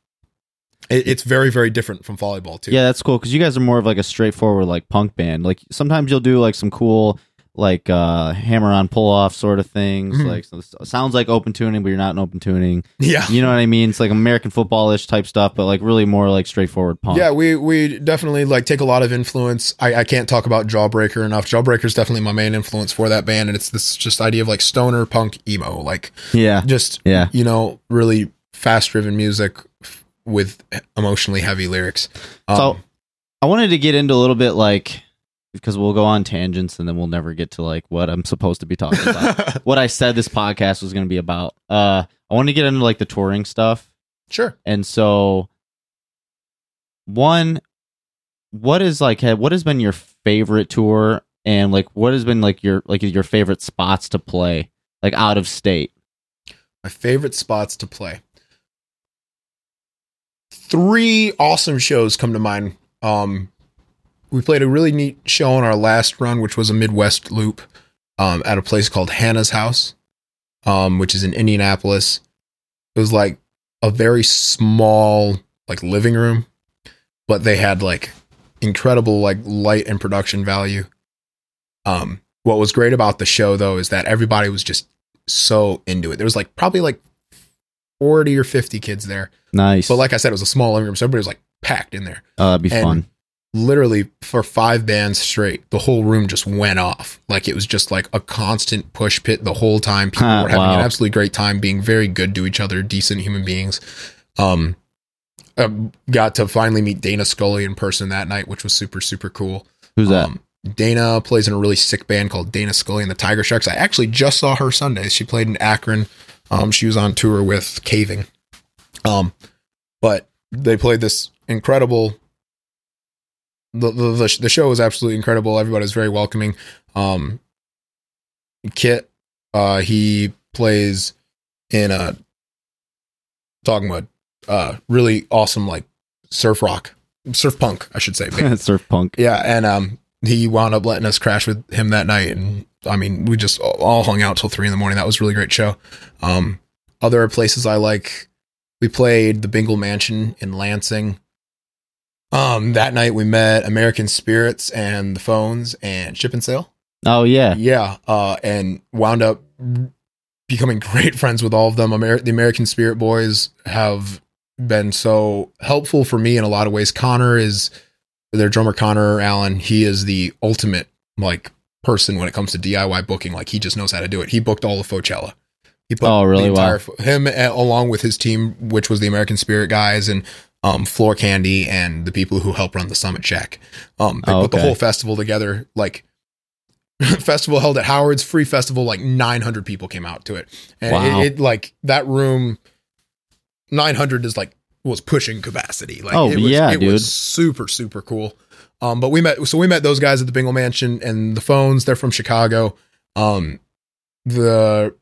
it, it's very very different from volleyball too. Yeah, that's cool because you guys are more of like a straightforward like punk band. Like sometimes you'll do like some cool like uh hammer on pull off sort of things. Mhm. Like so sounds like open tuning, but you're not in open tuning. yeah You know what I mean? It's like American football ish type stuff, but like really more like straightforward punk. Yeah, we we definitely like take a lot of influence. I, I can't talk about Jawbreaker enough. Jawbreaker is definitely my main influence for that band, and it's this just idea of like stoner punk emo, like yeah, just yeah. you know really fast driven music with emotionally heavy lyrics. Um, So I wanted to get into a little bit like because we'll go on tangents and then we'll never get to like what I'm supposed to be talking about. what I said this podcast was going to be about. Uh, I want to get into like the touring stuff. sure. And so, one, what is like, what has been your favorite tour, and like, what has been like your like your favorite spots to play, like out of state? My favorite spots to play. Three awesome shows come to mind. Um, we played a really neat show on our last run, which was a Midwest loop um, at a place called Hannah's House, um, which is in Indianapolis. It was like a very small, like living room, but they had like incredible like light and production value. Um, what was great about the show though is that everybody was just so into it. There was like probably like 40 or 50 kids there. Nice, But like I said, it was a small living room, so everybody was like packed in there. uh, that'd be and- fun. Literally for five bands straight, the whole room just went off. Like it was just like a constant push pit the whole time. People Huh, were having wow. an absolutely great time, being very good to each other, decent human beings. Um, I got to finally meet Dana Scully in person that night, which was super super cool. Who's that? Um, Dana plays in a really sick band called Dana Scully and the Tiger Sharks. I actually just saw her Sunday. She played in Akron. Um, she was on tour with Caving. Um, but they played this incredible. The, the the the show was absolutely incredible. Everybody was very welcoming. Um, Kit, uh, he plays in a Dogwood. Uh, really awesome like surf rock, surf punk, I should say. Surf punk. Yeah, and um, he wound up letting us crash with him that night, and I mean, we just all hung out till three in the morning. That was a really great show. Um, other places I like, we played the Bingle Mansion in Lansing. Um, that night we met American Spirits and the Phones and Ship and Sail. Oh yeah, Yeah, uh, and wound up becoming great friends with all of them. Amer- the American Spirit Boys have been so helpful for me in a lot of ways. Connor is their drummer, Connor Allen. He is the ultimate like person when it comes to DIY booking. Like he just knows how to do it. He booked all of Fochella. He put Oh, really? the entire Wow. him uh, along with his team, which was the American Spirit guys and um, Floor Candy and the people who help run the Summit Shack. Um, they Oh, put the whole festival together. Like festival held at Howard's free festival, like 900 people came out to it. And Wow. it, it like that room, 900 is like was pushing capacity. Like Oh, it was, yeah, it dude. was super super cool. Um, but we met so we met those guys at the Bingle Mansion and the phones. They're from Chicago. Um, the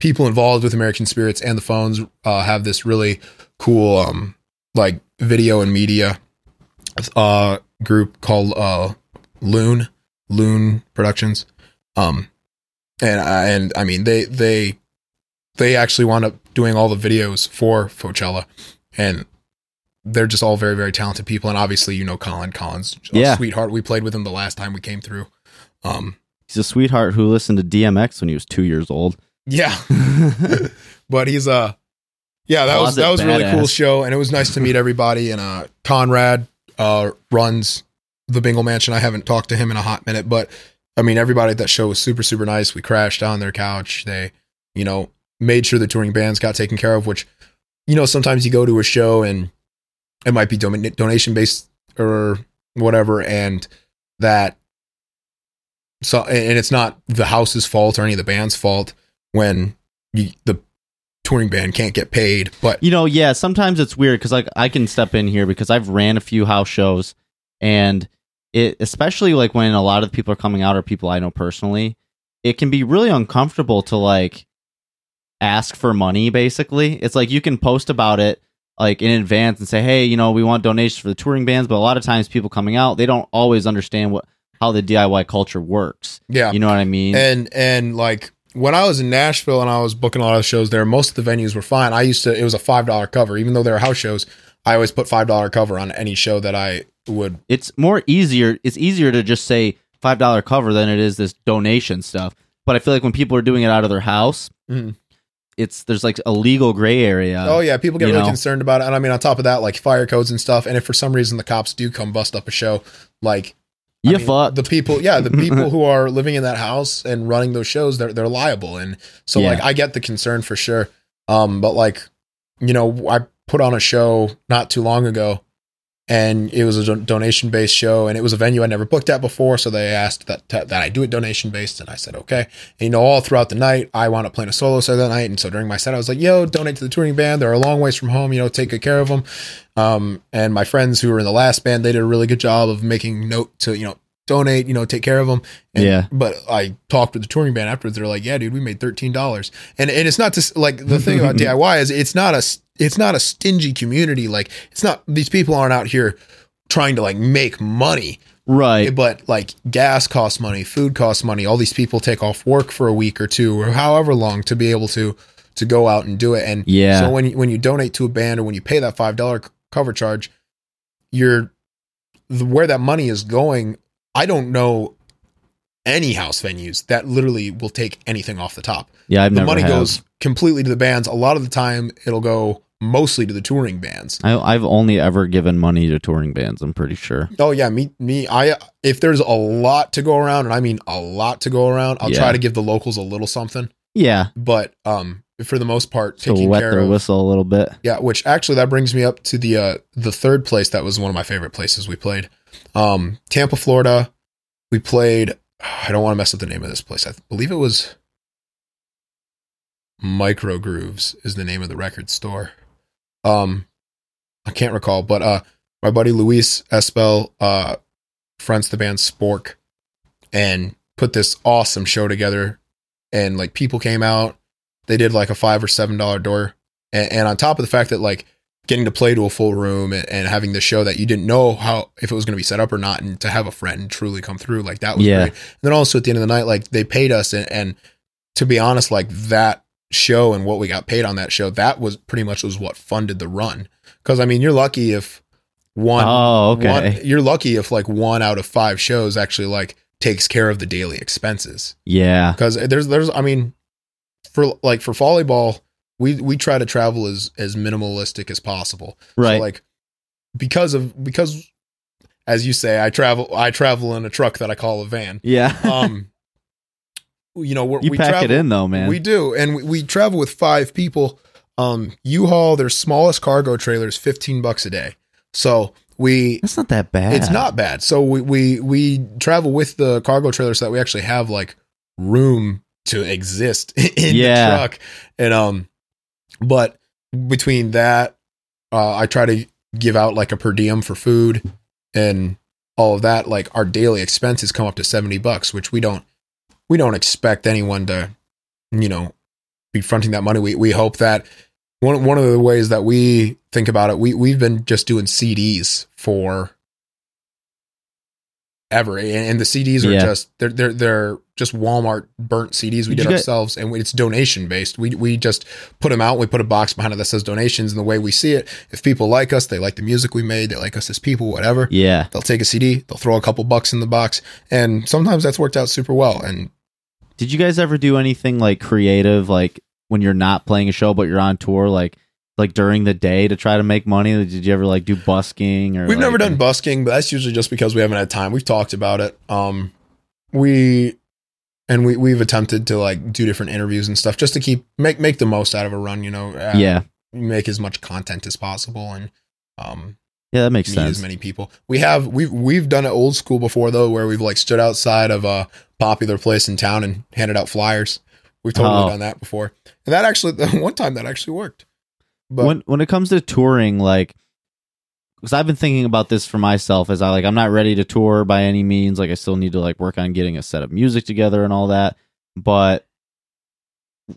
people involved with American Spirits and the phones uh, have this really cool um like video and media uh group called uh Loon Loon Productions. Um, and I, and I mean they they they actually wound up doing all the videos for Fochella, and they're just all very very talented people. And obviously, you know Colin Collins, a Yeah. sweetheart. We played with him the last time we came through. Um, he's a sweetheart who listened to DMX when he was two years old. yeah, but he's uh yeah that was that was a really cool show, and it was nice to meet everybody. And uh, Conrad uh runs the Bingle Mansion. I haven't talked to him in a hot minute, but I mean everybody at that show was super super nice. We crashed on their couch. They you know made sure the touring bands got taken care of, which you know sometimes you go to a show and it might be don- donation based or whatever, and that so and it's not the house's fault or any of the band's fault when you, the touring band can't get paid, but You know, yeah, sometimes it's weird because like I can step in here because I've ran a few house shows and it especially like when a lot of people are coming out or people I know personally, it can be really uncomfortable to like ask for money basically. It's like you can post about it like in advance and say, "Hey, you know, we want donations for the touring bands," but a lot of times people coming out, they don't always understand what how the DIY culture works. Yeah. You know what I mean? and and like when I was in Nashville and I was booking a lot of shows there, most of the venues were fine. I used to it was a five dollar cover, even though they were house shows. I always put five dollar cover on any show that I would. it's more easier it's easier to just say $5 cover than it is this donation stuff. But I feel like when people are doing it out of their house, Mhm. it's there's like a legal gray area. oh yeah, people get really know. concerned about it, and I mean on top of that, like fire codes and stuff. And if for some reason the cops do come bust up a show, like I you mean, fucked. the people, yeah, the people who are living in that house and running those shows, they're they're liable, and so Yeah. like I get the concern for sure. Um, but like, you know, I put on a show not too long ago, and it was a don- donation based show, and it was a venue I never booked at before, so they asked that that I do it donation based, and I said okay. And you know, all throughout the night, I wound up playing a solo set that night, and so during my set, I was like, "Yo, donate to the touring band. They're a long ways from home. You know, take good care of them." Um, and my friends who were in the last band, they did a really good job of making note to you know donate, you know, take care of them. And, Yeah. But I talked with the touring band afterwards. They're like, "Yeah, dude, we made thirteen dollars." And and it's not just like the thing about DIY is it's not a it's not a stingy community. Like it's not these people aren't out here trying to like make money, right. but like gas costs money, food costs money. All these people take off work for a week or two or however long to be able to to go out and do it. And Yeah. so when you, when you donate to a band or when you pay that five dollar cover charge, you're the, where that money is going. I don't know any house venues that literally will take anything off the top. Yeah, I've the money have. goes completely to the bands. A lot of the time, it'll go mostly to the touring bands. I, I've only ever given money to touring bands. I'm pretty sure. Oh yeah, me me. I if there's a lot to go around, and I mean a lot to go around, I'll Yeah. try to give the locals a little something. Yeah, But um, for the most part, to taking wet their of whistle a little bit. Yeah, which actually that brings me up to the uh the third place that was one of my favorite places we played. Um Tampa, Florida. We played I don't want to mess up the name of this place. I believe it was Micro Grooves is the name of the record store. Um I can't recall, but uh my buddy Luis Espel uh fronts the band Spork and put this awesome show together and like people came out. They did like a 5 or 7 dollar door and, and on top of the fact that like getting to play to a full room and, and having the show that you didn't know how if it was going to be set up or not and to have a friend truly come through like that was Yeah. great and then also at the end of the night like they paid us and, and to be honest like that show and what we got paid on that show that was pretty much was what funded the run because i mean you're lucky if one, Oh, okay. one you're lucky if like one out of five shows actually like takes care of the daily expenses Yeah, because there's there's I mean for like for volleyball we we try to travel as as minimalistic as possible. right. So like because of because as you say I travel I travel in a truck that I call a van. yeah. Um you know we pack travel, it in though, man. We do and we, we travel with five people. Um U-Haul their smallest cargo trailer is 15 bucks a day. So we That's not that bad. it's not bad. So we we we travel with the cargo trailer so that we actually have like room to exist in Yeah. the truck. And um but between that uh I try to give out like a per diem for food and all of that like our daily expenses come up to 70 bucks which we don't we don't expect anyone to you know be fronting that money. We we hope that one one of the ways that we think about it we we've been just doing CDs for ever and, and the CDs are Yeah. just they're they're they're just Walmart burnt CDs we Did did ourselves and it's donation based we we just put them out we put a box behind it that says donations and the way we see it if people like us they like the music we made they like us as people whatever Yeah. they'll take a CD they'll throw a couple bucks in the box and sometimes that's worked out super well and Did you guys ever do anything like creative, like when you're not playing a show but you're on tour, like like during the day to try to make money? Did you ever like do busking or? We've never like- done busking, but that's usually just because we haven't had time. We've talked about it. Um, we and we we've attempted to like do different interviews and stuff just to keep make make the most out of a run. You know, uh, Yeah, make as much content as possible and um yeah, that makes sense. as many people. We have we've we've done it old school before though, where we've like stood outside of a popular place in town and handed out flyers. We've totally Oh. done that before, and that actually the one time that actually worked. But when when it comes to touring, like, because I've been thinking about this for myself, as I like, I'm not ready to tour by any means. Like, I still need to like work on getting a set of music together and all that. But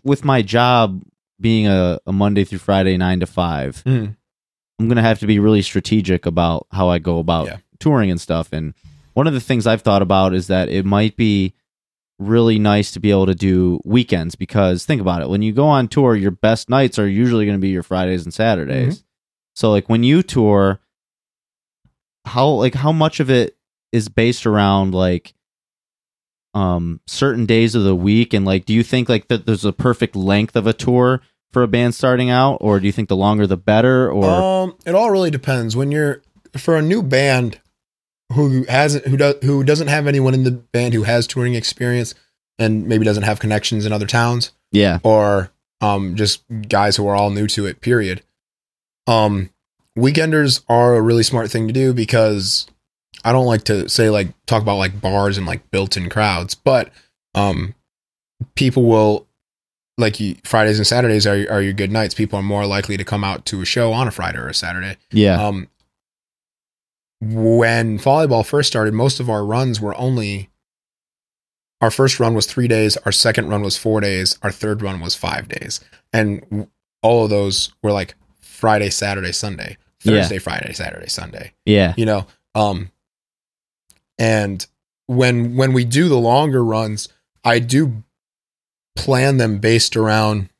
with my job being a, a Monday through Friday nine to five, Mhm. I'm gonna have to be really strategic about how I go about Yeah. touring and stuff. And one of the things I've thought about is that it might be really nice to be able to do weekends because think about it when you go on tour your best nights are usually going to be your fridays and saturdays. So like when you tour how like how much of it is based around like um certain days of the week? And like do you think like that there's a perfect length of a tour for a band starting out or do you think the longer the better or Um, it all really depends. When you're for a new band who hasn't who does who doesn't have anyone in the band who has touring experience and maybe doesn't have connections in other towns yeah or um just guys who are all new to it. Period. Um, weekenders are a really smart thing to do because I don't like to say like talk about like bars and like built-in crowds, but um, people will like you, Fridays and Saturdays are are your good nights. People are more likely to come out to a show on a Friday or a Saturday. yeah Um, when volleyball first started, most of our runs were only. Our first run was three days. Our second run was four days. Our third run was five days, and all of those were like Friday, Saturday, Sunday, Yeah. Thursday, Friday, Saturday, Sunday. yeah You know, um, and when when we do the longer runs, I do plan them based around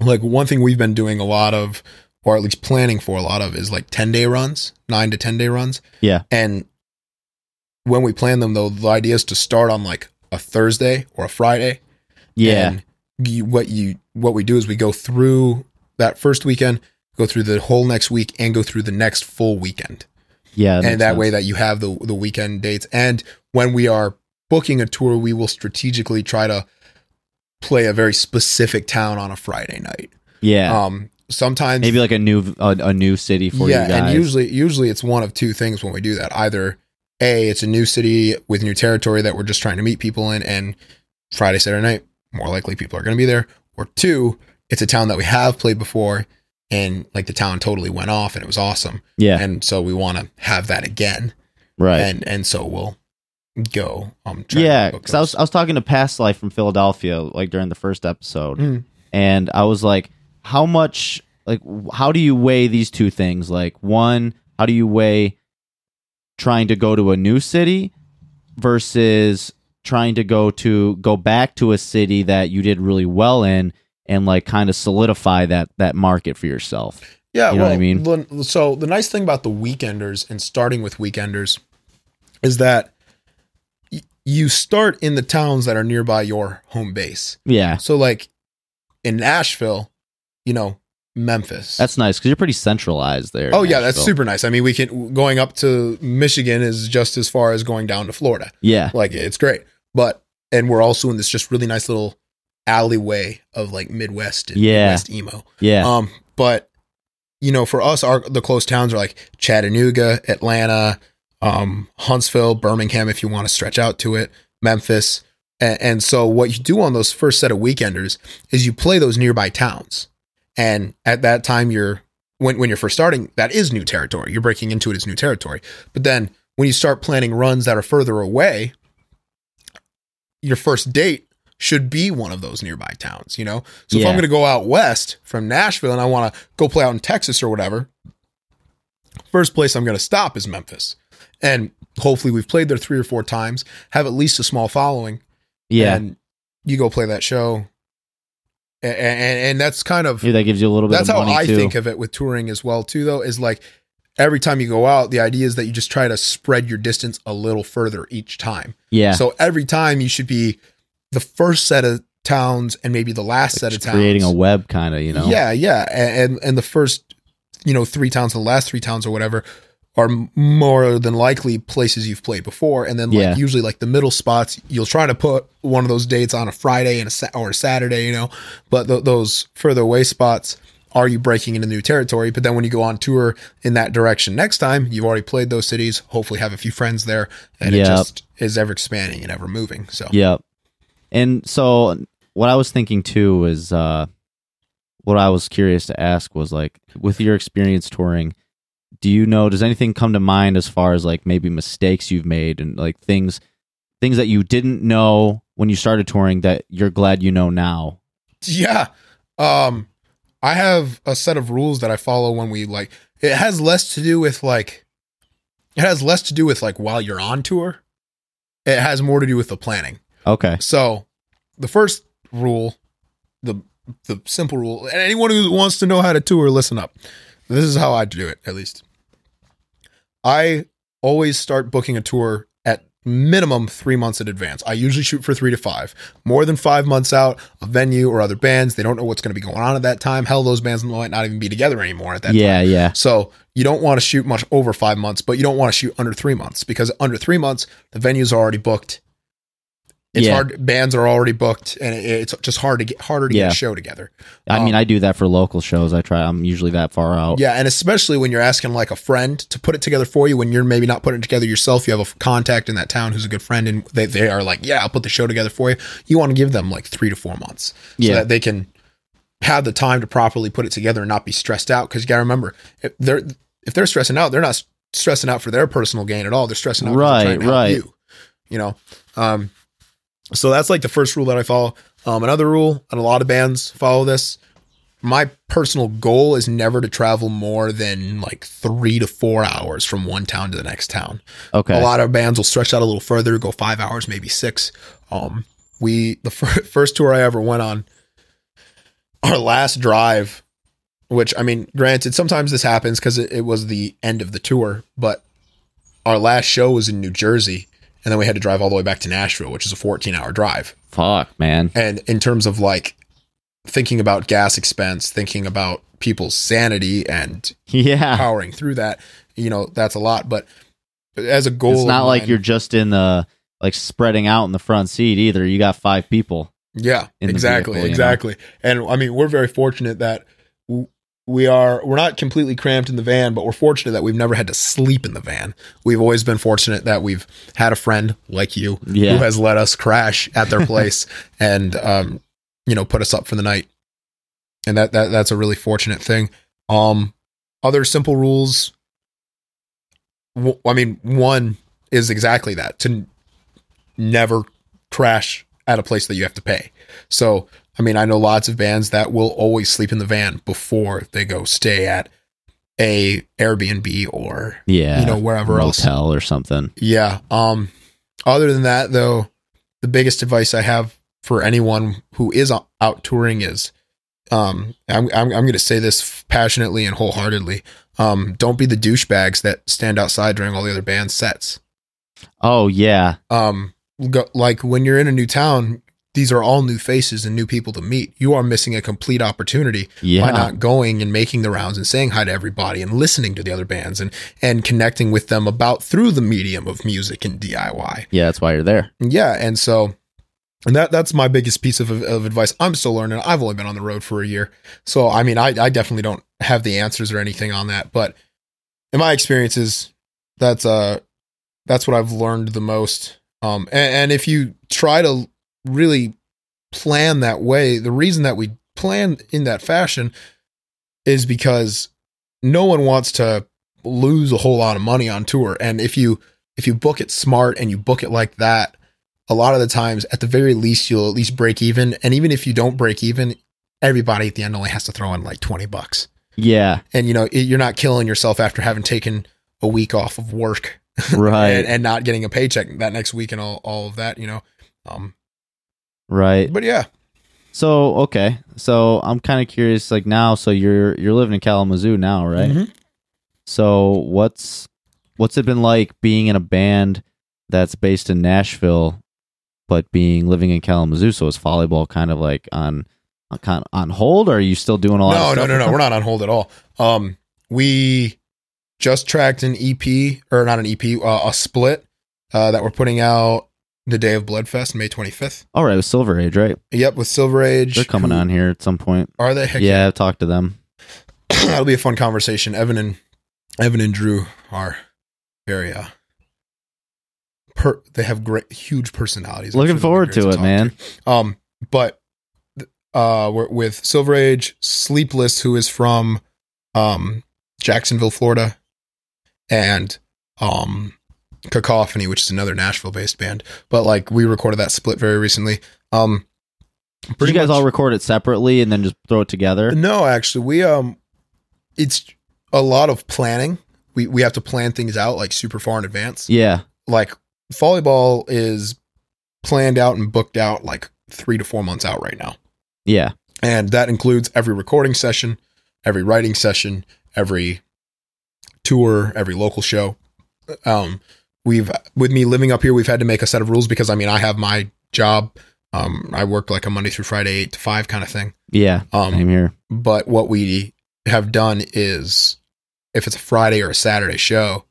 like one thing we've been doing a lot of or at least planning for a lot of is like 10 day runs 9 to 10 day runs. Yeah. and when we plan them though the idea is to start on like a thursday or a friday. Yeah. And you, what you what we do is we go through that first weekend go through the whole next week and go through the next full weekend. Yeah makes and that sense. way that you have the the weekend dates. And when we are booking a tour we will strategically try to play a very specific town on a friday night. Yeah. Um sometimes maybe like a new a, a new city for yeah you guys. and usually usually it's one of two things when we do that. Either a it's a new city with new territory that we're just trying to meet people in and friday saturday night more likely people are going to be there. Or two it's a town that we have played before and like the town totally went off and it was awesome. Yeah. And so we want to have that again. Right. And and so we'll go um yeah because I was. I was talking to past life from philadelphia like during the first episode Mm. and i was like how much like how do you weigh these two things? Like one how do you weigh trying to go to a new city versus trying to go to go back to a city that you did really well in and like kind of solidify that that market for yourself? Yeah you know what I mean? so the nice thing about the weekenders and starting with weekenders is that y- you start in the towns that are nearby your home base. Yeah. So like in nashville you know memphis. That's nice because you're pretty centralized there oh yeah that's super nice. I mean we can going up to michigan is just as far as going down to florida. Yeah. Like it's great. But and we're also in this just really nice little alleyway of like midwest and Yeah. midwest emo. Yeah. Um but you know for us our the close towns are like chattanooga atlanta um huntsville birmingham if you want to stretch out to it memphis. And, and so what you do on those first set of weekenders is you play those nearby towns and at that time you're when, when you're first starting that is new territory you're breaking into it as new territory but then when you start planning runs that are further away your first date should be one of those nearby towns, you know? So if I'm going to go out west from Nashville and I want to go play out in Texas or whatever, first place I'm going to stop is Memphis. And hopefully we've played there three or four times, have at least a small following. yeah And you go play that show. And, and, and that's kind of Maybe that gives you a little bit that's how I too. think of it with touring as well too though is like every time you go out the idea is that you just try to spread your distance a little further each time. Yeah. So every time you should be the first set of towns and maybe the last set of towns creating a web kind of you know? Yeah yeah and and the first you know three towns and the last three towns or whatever are more than likely places you've played before. And then like Yeah. usually like the middle spots you'll try to put one of those dates on a friday and a sa- or a saturday you know? But th- those further away spots are you breaking into new territory. But then when you go on tour in that direction next time you've already played those cities hopefully have a few friends there and it just is ever expanding and ever moving so. Yep. And so what I was thinking too is uh what I was curious to ask was like with your experience touring, do you know does anything come to mind as far as like maybe mistakes you've made and like things things that you didn't know when you started touring that you're glad you know now Yeah. Um I have a set of rules that I follow when we like it has less to do with like it has less to do with like while you're on tour. It has more to do with the planning. Okay. So, the first rule, the the simple rule, and anyone who wants to know how to tour, listen up. This is how I do it, at least. I always start booking a tour at minimum three months in advance. I usually shoot for three to five. More than five months out, a venue or other bands, they don't know what's going to be going on at that time. Hell, those bands might not even be together anymore at that time. Yeah, yeah. So you don't want to shoot much over five months, but you don't want to shoot under three months because under three months, the venues are already booked. It's Yeah. hard. Bands are already booked, and it's just hard to get harder to Yeah. get a show together. I mean, Um, I do that for local shows. I try. I'm usually that far out. Yeah, and especially when you're asking like a friend to put it together for you, when you're maybe not putting it together yourself, you have a contact in that town who's a good friend, and they, they are like, "Yeah, I'll put the show together for you." You want to give them like three to four months, so Yeah. that they can have the time to properly put it together and not be stressed out. Because you got to remember, if they're if they're stressing out, they're not stressing out for their personal gain at all. They're stressing out, Right, trying to help right. You, you know, um, so that's like the first rule that I follow. Um, another rule, and a lot of bands follow this. My personal goal is never to travel more than like three to four hours from one town to the next town. Okay. A lot of bands will stretch out a little further, go five hours, maybe six. Um, we the fir- first tour I ever went on, our last drive, which I mean, granted, sometimes this happens because it, it was the end of the tour, but our last show was in New Jersey, and then we had to drive all the way back to Nashville, which is a 14 hour drive. Fuck, man. And in terms of like thinking about gas expense, thinking about people's sanity and Yeah. powering through that, you know, that's a lot. But as a goal, It's not like mine- you're just in the like spreading out in the front seat either. You got five people. Yeah, exactly, vehicle, you know? exactly. And I mean, we're very fortunate that w- we are we're not completely cramped in the van, but we're fortunate that we've never had to sleep in the van. We've always been fortunate that we've had a friend like you Yeah. who has let us crash at their place and um you know put us up for the night. And that that that's a really fortunate thing. Um other simple rules w- I mean, one is exactly that to n- never crash at a place that you have to pay. So, I mean, I know lots of bands that will always sleep in the van before they go stay at a Airbnb or Yeah. you know wherever else. motel or something. Yeah. Um other than that though, the biggest advice I have for anyone who is out touring is um I'm I'm, I'm going to say this passionately and wholeheartedly. Um don't be the douchebags that stand outside during all the other band sets. Oh yeah. Um go, like when you're in a new town, these are all new faces and new people to meet. You are missing a complete opportunity Yeah. by not going and making the rounds and saying hi to everybody and listening to the other bands and and connecting with them about through the medium of music and DIY. Yeah, that's why you're there. Yeah, and so and that that's my biggest piece of, of advice. I'm still learning. I've only been on the road for a year. So I mean, I, I definitely don't have the answers or anything on that, but in my experiences, that's uh that's what I've learned the most. Um and, and if you try to really plan that way, the reason that we plan in that fashion is because no one wants to lose a whole lot of money on tour. And if you if you book it smart and you book it like that, a lot of the times at the very least you'll at least break even. And even if you don't break even, everybody at the end only has to throw in like 20 bucks. Yeah. And you know, it, you're not killing yourself after having taken a week off of work Right. and, and not getting a paycheck that next week and all, all of that, you know. Um right. but yeah. So okay. So I'm kind of curious. Like now, so you're you're living in Kalamazoo now, right? Mhm. So what's what's it been like being in a band that's based in Nashville, but being living in Kalamazoo? So is volleyball kind of like on on kind on hold, or are you still doing a lot? No, of no, stuff no, no. them? We're not on hold at all. Um, we just tracked an EP or not an EP, uh, a split uh, that we're putting out the day of Bloodfest, May 25th. All right, with Silver Age, right? Yep, with Silver Age. They're coming who- on here at some point. Are they? Heck yeah, I've talked to them. That'll be a fun conversation. Evan and Evan and Drew are very uh per they have great huge personalities. Looking sure forward to it, talk man. Um, but uh, we're with Silver Age, Sleepless, who is from um Jacksonville, Florida, and um Cacophony, which is another Nashville-based band. But like we recorded that split very recently. Um, Did you guys much- all record it separately and then just throw it together? No, actually, we um, it's a lot of planning. We we have to plan things out like super far in advance. Yeah. Like volleyball is planned out and booked out like three to four months out right now, Yeah. and that includes every recording session, every writing session, every tour, every local show. Um, we've with me living up here, we've had to make a set of rules because I mean I have my job. Um, I work like a Monday through Friday, eight to five kind of thing. Yeah. Um, Same here. but what we have done is if it's a Friday or a Saturday show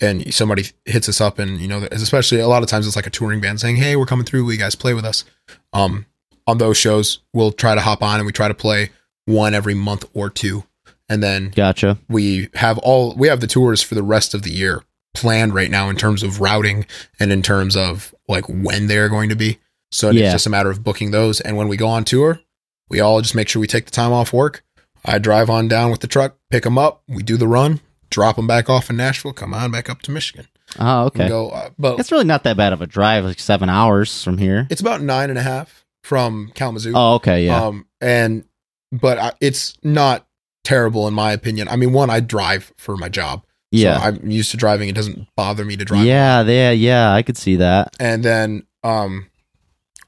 and somebody hits us up and you know especially a lot of times it's like a touring band saying hey we're coming through will you guys play with us um on those shows we'll try to hop on and we try to play one every month or two and then Gotcha. we have all we have the tours for the rest of the year planned right now in terms of routing and in terms of like when they're going to be so Yeah. it's just a matter of booking those and when we go on tour we all just make sure we take the time off work i drive on down with the truck pick them up we do the run drop them back off in nashville come on back up to michigan Oh, okay. go uh, but It's really not that bad of a drive, like seven hours from here. it's about nine and a half from kalamazoo Oh, okay. Yeah. Um, and but I, it's not terrible in my opinion. I mean, one, I drive for my job. Yeah. so I'm used to driving. It doesn't bother me to drive. yeah. Yeah. Yeah. I could see that. And then, um,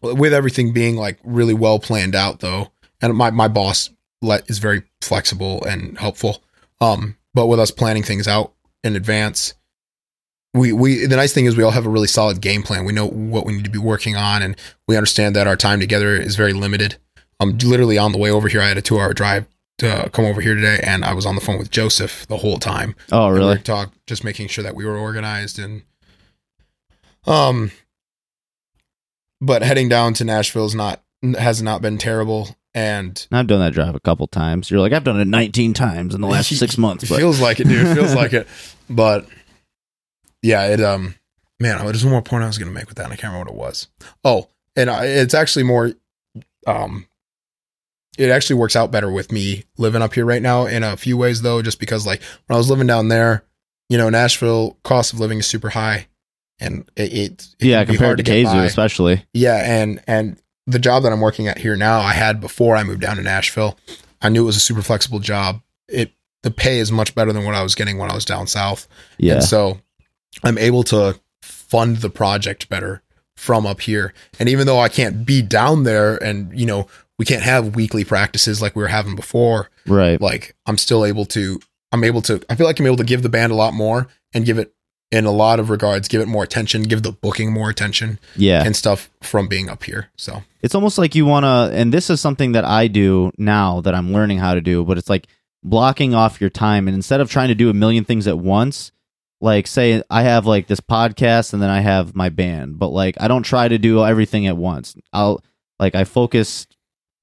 with everything being like really well planned out though, and my my boss let is very flexible and helpful. Um, but with us planning things out in advance, we we the nice thing is we all have a really solid game plan. We know what we need to be working on, and we understand that our time together is very limited. Um, literally on the way over here, I had a two hour drive to come over here today, and I was on the phone with Joseph the whole time. Oh, And we really? talk just making sure that we were organized and um but heading down to Nashville is not has not been terrible and I've done that drive a couple times. You're like, I've done it 19 times in the last six months. But feels like it dude it feels like it but yeah it um man there's one more point I was gonna make with that and I can't remember what it was oh and I, it's actually more um it actually works out better with me living up here right now in a few ways though just because like when I was living down there you know Nashville cost of living is super high and it, it, yeah, compared to get Kazoo, especially. Yeah, and and the job that I'm working at here now, I had before I moved down to Nashville. I knew it was a super flexible job. It the pay is much better than what I was getting when I was down south. Yeah. And so I'm able to fund the project better from up here. And even though I can't be down there and, you know, we can't have weekly practices like we were having before, right. like I'm still able to I'm able to I feel like I'm able to give the band a lot more and give it in a lot of regards give it more attention, give the booking more attention Yeah. and stuff from being up here. So it's almost like you want to and this is something that i do now that i'm learning how to do but it's like blocking off your time and instead of trying to do a million things at once like say i have like this podcast and then i have my band but like i don't try to do everything at once i'll like i focus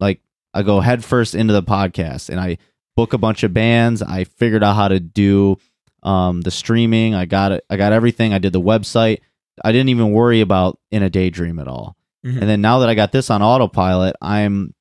like i go headfirst into the podcast and i book a bunch of bands i figured out how to do um the streaming i got it i got everything i did the website i didn't even worry about in a daydream at all Mhm. and then now that I got this on autopilot, I'm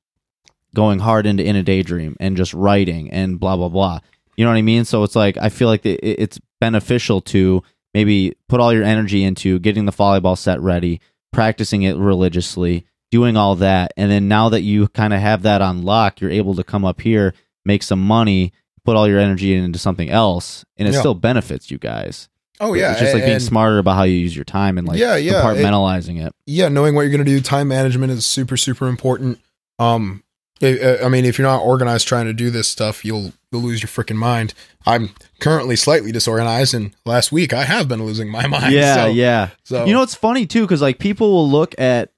going hard into in a daydream and just writing and blah blah blah. You know what I mean? So it's like I feel like it, it's beneficial to maybe put all your energy into getting the volleyball set ready, practicing it religiously, doing all that, and then now that you kind of have that on lock, you're able to come up here, make some money, put all your energy into something else, and it Yeah. still benefits you guys. Oh yeah, it's just like being and- smarter about how you use your time and like Yeah, yeah, compartmentalizing it. Yeah, knowing what you're going to do, time management is super super important. Um, I, I mean, if you're not organized trying to do this stuff, you'll you'll lose your freaking mind. I'm currently slightly disorganized, and last week I have been losing my mind. yeah, so, yeah. So You know, it's funny too because like people will look at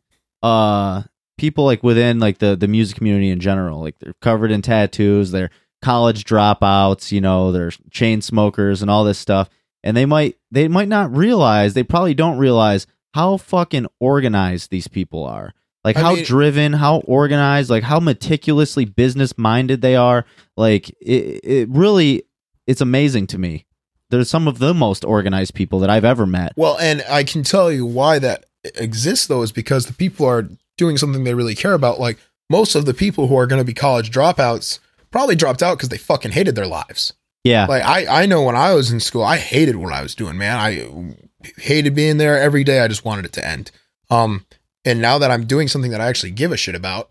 uh people like within like the the music community in general, like they're covered in tattoos, they're college dropouts, you know, they're chain smokers and all this stuff, and they might they might not realize, they probably don't realize how fucking organized these people are. Like I how mean- driven, how organized, like how meticulously business minded they are. Like it, it really, it's amazing to me. They're some of the most organized people that I've ever met. Well, and I can tell you why that exists though is because the people are doing something they really care about. Like most of the people who are going to be college dropouts probably dropped out because they fucking hated their lives. Yeah. Like I, I know when I was in school, I hated what I was doing, man. I hated being there every day. I just wanted it to end. Um, and now that I'm doing something that I actually give a shit about,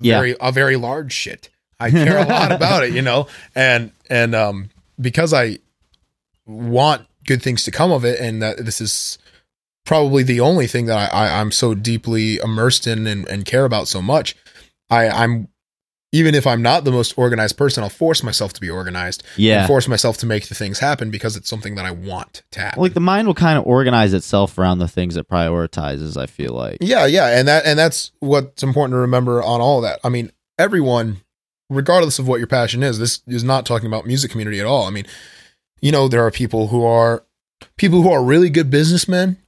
Yeah. very a very large shit. I care a lot about it, you know, and and um because I want good things to come of it, and that this is probably the only thing that I, I I'm so deeply immersed in and, and care about so much. I I'm even if I'm not the most organized person, I'll force myself to be organized Yeah. and force myself to make the things happen because it's something that I want to happen. like the mind will kind of organize itself around the things it prioritizes. I feel like. Yeah, yeah, and that and that's what's important to remember on all of that. I mean, everyone, regardless of what your passion is, this is not talking about music community at all. I mean, you know, there are people who are people who are really good businessmen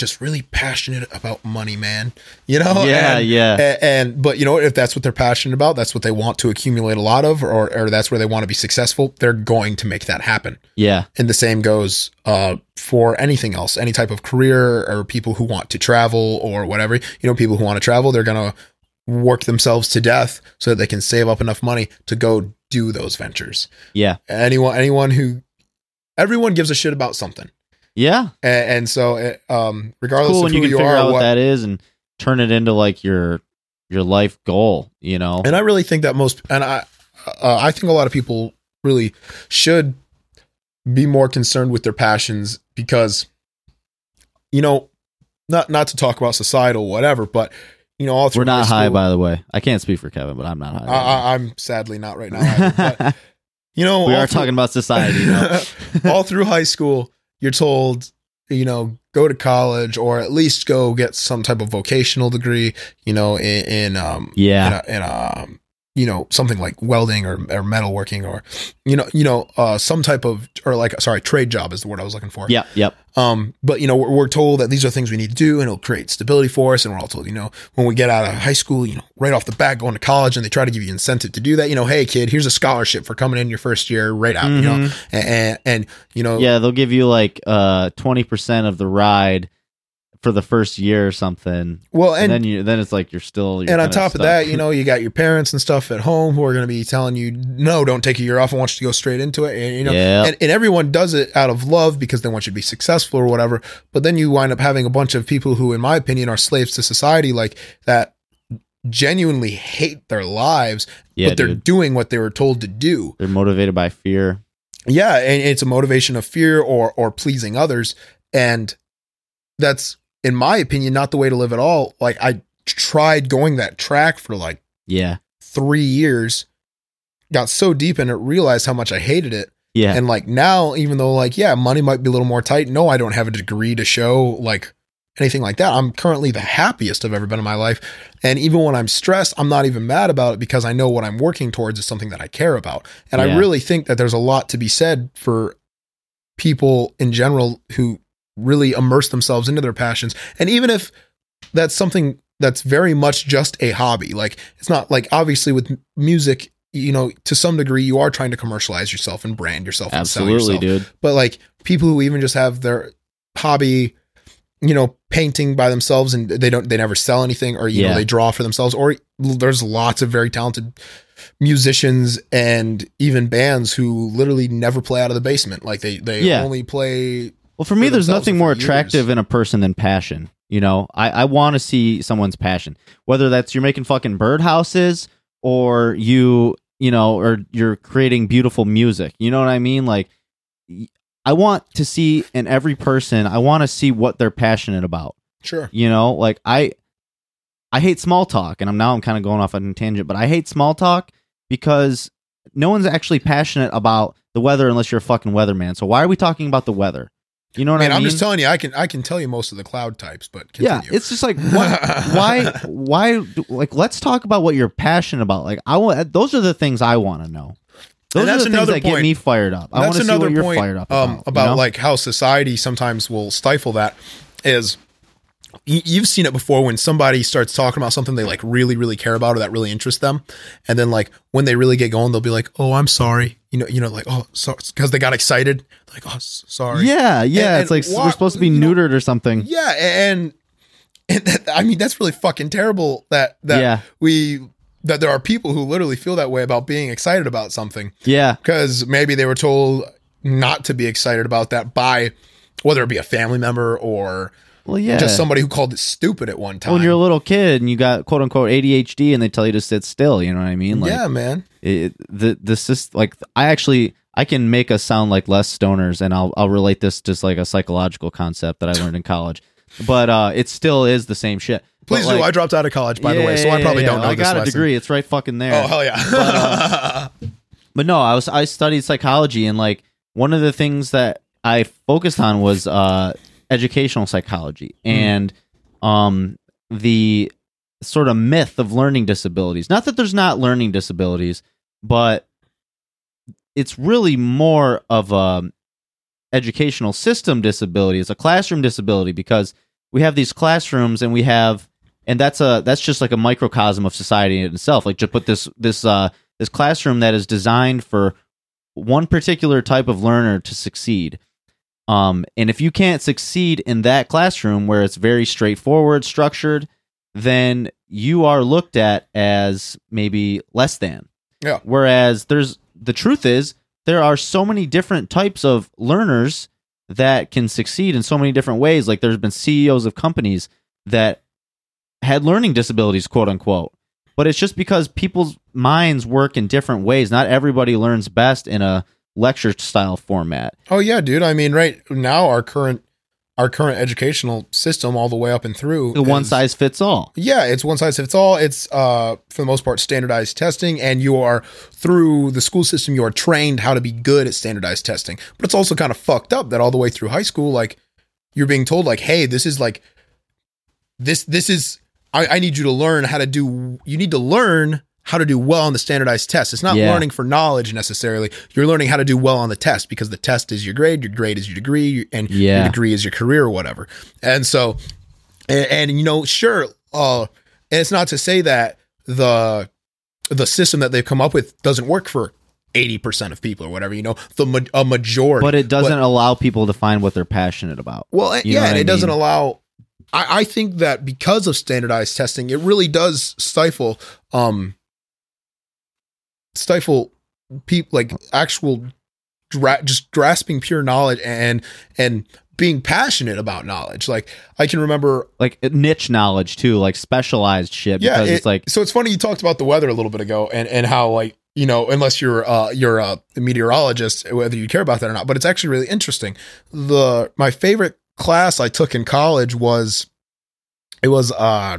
just really passionate about money, man. You know, Yeah, and, yeah. a- And, but you know, if that's what they're passionate about, that's what they want to accumulate a lot of, or or that's where they want to be successful. They're going to make that happen. Yeah. And the same goes uh, for anything else, any type of career or people who want to travel or whatever. You know, people who want to travel, they're going to work themselves to death so that they can save up enough money to go do those ventures. Yeah. Anyone, anyone who, everyone gives a shit about something. Yeah. And, and so, it, um, regardless cool of who you you, figure are, out what, what, that is and turn it into like your your life goal. You know. and I really think that most, and I, uh, I think a lot of people really should be more concerned with their passions because, you know, not not to talk about societal whatever, but you know, all through We're not high school- by the way. I can't speak for Kevin, but I'm not high. I, I'm sadly not right now. either, but, you know, we are through- talking about society. all through high school, you're told, you know, go to college or at least go get some type of vocational degree, you know, in, in um, Yeah. in, a, in a, um, you know, something like welding or, or metalworking or, you know, you know, uh, some type of, or like, sorry, trade job is the word I was looking for. Yeah, Yep. Um, but you know, we're, we're told that these are things we need to do and it'll create stability for us. And we're all told, you know, when we get out of high school, you know, right off the bat, going to college and they try to give you incentive to do that. You know, hey kid, here's a scholarship for coming in your first year right out, you know, and, and, and, you know, Yeah, they'll give you like uh twenty percent of the ride for the first year or something, well, and, and, then you then it's like you're still. You're and on top of stuck. that, you know, you got your parents and stuff at home who are going to be telling you, no, don't take a year off. I want you to go straight into it. And, you know, Yep. and, and everyone does it out of love because they want you to be successful or whatever. But then you wind up having a bunch of people who, in my opinion, are slaves to society, like that genuinely hate their lives, yeah, but they're dude. doing what they were told to do. they're motivated by fear. Yeah, and it's a motivation of fear or or pleasing others, and that's, in my opinion, not the way to live at all. Like I tried going that track for like Yeah, three years, got so deep in it, realized how much I hated it. yeah, And like now, even though like, yeah, money might be a little more tight. No, I don't have a degree to show like anything like that. I'm currently the happiest I've ever been in my life. And even when I'm stressed, I'm not even mad about it because I know what I'm working towards is something that I care about. And I really think that there's a lot to be said for people in general who really immerse themselves into their passions. And even if that's something that's very much just a hobby, like it's not like obviously with music, you know, to some degree you are trying to commercialize yourself and brand yourself and sell absolutely, yourself. dude. But like people who even just have their hobby, you know, painting by themselves and they don't they never sell anything or you Yeah. know they draw for themselves or there's lots of very talented musicians and even bands who literally never play out of the basement like they they Yeah. only play Well, for me, for there's nothing more years. attractive in a person than passion. You know, I, I want to see someone's passion, whether that's you're making fucking birdhouses or you, you know, or you're creating beautiful music. You know what I mean? Like, I want to see in every person, I want to see what they're passionate about. sure You know, like I, I hate small talk, and I'm now I'm kind of going off on a tangent, but I hate small talk because no one's actually passionate about the weather unless you're a fucking weatherman. So why are we talking about the weather? You know what Man, I mean? I'm just telling you, I can I can tell you most of the cloud types, but yeah, it's just like what, why why like let's talk about what you're passionate about. Like I want those are the things I want to know. Those And are that's the things that get me fired up. I want That's to see another what you're point fired up um, about. about you know? like how society sometimes will stifle that. Is you've seen it before when somebody starts talking about something they like really really care about or that really interests them, and then like when they really get going, they'll be like, "Oh, I'm sorry," you know, you know, like oh, so because they got excited, like oh, sorry, yeah, yeah. And- it's like we're supposed to be know- neutered or something. yeah, and, and that, I mean that's really fucking terrible that that Yeah. we that there are people who literally feel that way about being excited about something Yeah, because maybe they were told not to be excited about that by whether it be a family member or Well, yeah. just somebody who called it stupid at one time. when you're a little kid and you got quote unquote ADHD and they tell you to sit still, you know what I mean? Like, yeah, man. it, the this is like I actually I can make us sound like less stoners, and I'll I'll relate this to like a psychological concept that I learned in college, but uh, it still is the same shit. But, Please do. I dropped out of college, by the way, so Yeah, I probably yeah, don't yeah. know I got a lesson. degree. It's right fucking there. Oh hell yeah! uh, but no, I was I studied psychology and like one of the things that I focused on was uh educational psychology Hmm. and um the sort of myth of learning disabilities. Not that there's not learning disabilities, but it's really more of a educational system disability. It's a classroom disability because we have these classrooms and we have and that's a that's just like a microcosm of society in itself. Like to put this this uh this classroom that is designed for one particular type of learner to succeed. Um, and if you can't succeed in that classroom where it's very straightforward, structured, then you are looked at as maybe less than. Yeah. Whereas there's the truth is there are so many different types of learners that can succeed in so many different ways. Like there's been CEOs of companies that had learning disabilities, quote unquote. But it's just because people's minds work in different ways. Not everybody learns best in a lecture style format. Oh yeah, dude. I mean, right now our current our current educational system, all the way up and through, The one is- size fits all. Yeah, it's one size fits all. It's uh for the most part standardized testing, and you are through the school system. You are trained how to be good at standardized testing. But it's also kind of fucked up that all the way through high school, like you're being told, like, hey, this is like this. This is I, I need you to learn how to do. You need to learn how to do well on the standardized test. It's not Yeah. learning for knowledge necessarily. You're learning how to do well on the test because the test is your grade, your grade is your degree, and Yeah. your degree is your career or whatever. And so, and, and you know, sure, uh, and it's not to say that the the system that they've come up with doesn't work for. 80% of people or whatever, you know, the ma- a majority. But it doesn't allow people to find what they're passionate about. Well, You yeah, and it doesn't allow. I, I think that because of standardized testing, it really does stifle, um, stifle people like actual, dra- just grasping pure knowledge and and being passionate about knowledge. Like I can remember, Like niche knowledge too, like specialized shit. yeah, Because it- it's like so it's funny you talked about the weather a little bit ago and and how like you know unless you're uh you're a meteorologist whether you care about that or not but it's actually really interesting the my favorite class i took in college was it was uh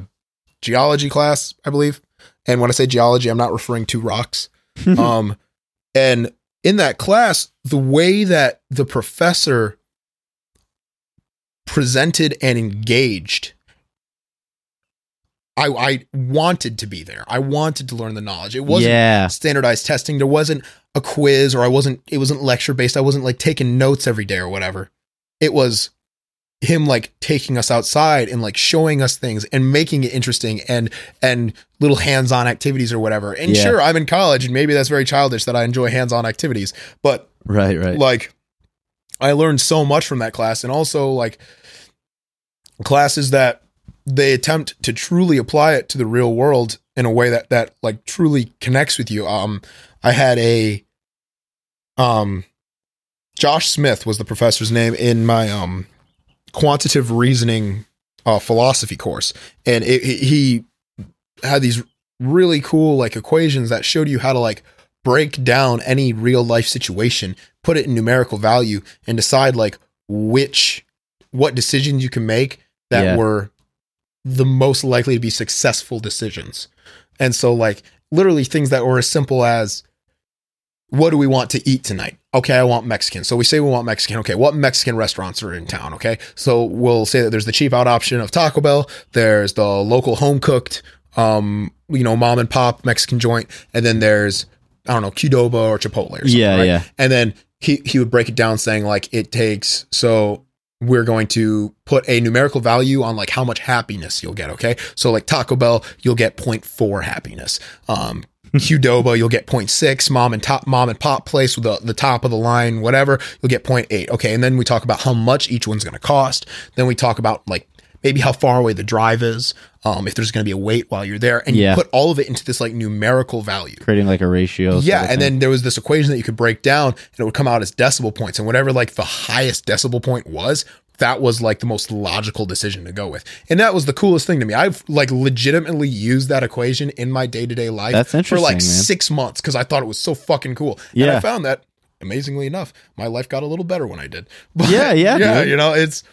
geology class i believe and when i say geology i'm not referring to rocks um and in that class the way that the professor presented and engaged I, I wanted to be there. I wanted to learn the knowledge. It wasn't yeah, standardized testing. There wasn't a quiz or I wasn't it wasn't lecture based. I wasn't like taking notes every day or whatever. It was him like taking us outside and like showing us things and making it interesting and and little hands-on activities or whatever. And Yeah. sure, I'm in college and maybe that's very childish that I enjoy hands-on activities, but right, right. like I learned so much from that class and also like classes that they attempt to truly apply it to the real world in a way that that like truly connects with you. Um I had a um Josh Smith was the professor's name in my um quantitative reasoning uh philosophy course and it, he he had these really cool like equations that showed you how to like break down any real life situation, put it in numerical value, and decide like which what decisions you can make that Yeah. were the most likely to be successful decisions. And so like literally things that were as simple as what do we want to eat tonight? Okay, I want Mexican. So we say we want Mexican. Okay, what Mexican restaurants are in town? Okay, so we'll say that there's the cheap out option of Taco Bell. There's the local home cooked, um, you know, mom and pop Mexican joint, and then there's I don't know Qdoba or Chipotle or something. yeah, right? yeah. And then he he would break it down saying like it takes so we're going to put a numerical value on like how much happiness you'll get, okay? So like Taco Bell, you'll get 0.4 happiness. Um Qdoba, you'll get 0.6, mom and top mom and pop place with the, the top of the line, whatever, you'll get 0.8. Okay. And then we talk about how much each one's gonna cost. Then we talk about like maybe how far away the drive is, um, if there's gonna be a wait while you're there, and Yeah. you put all of it into this like numerical value. Creating like a ratio. sort Yeah, of and thing. then there was this equation that you could break down, and it would come out as decibel points, and whatever like the highest decibel point was, that was like the most logical decision to go with. And that was the coolest thing to me. I've like legitimately used that equation in my day to day life That's for like man. six months because I thought it was so fucking cool. And Yeah. I found that amazingly enough, my life got a little better when I did. But, Yeah, yeah, yeah. dude. You know, it's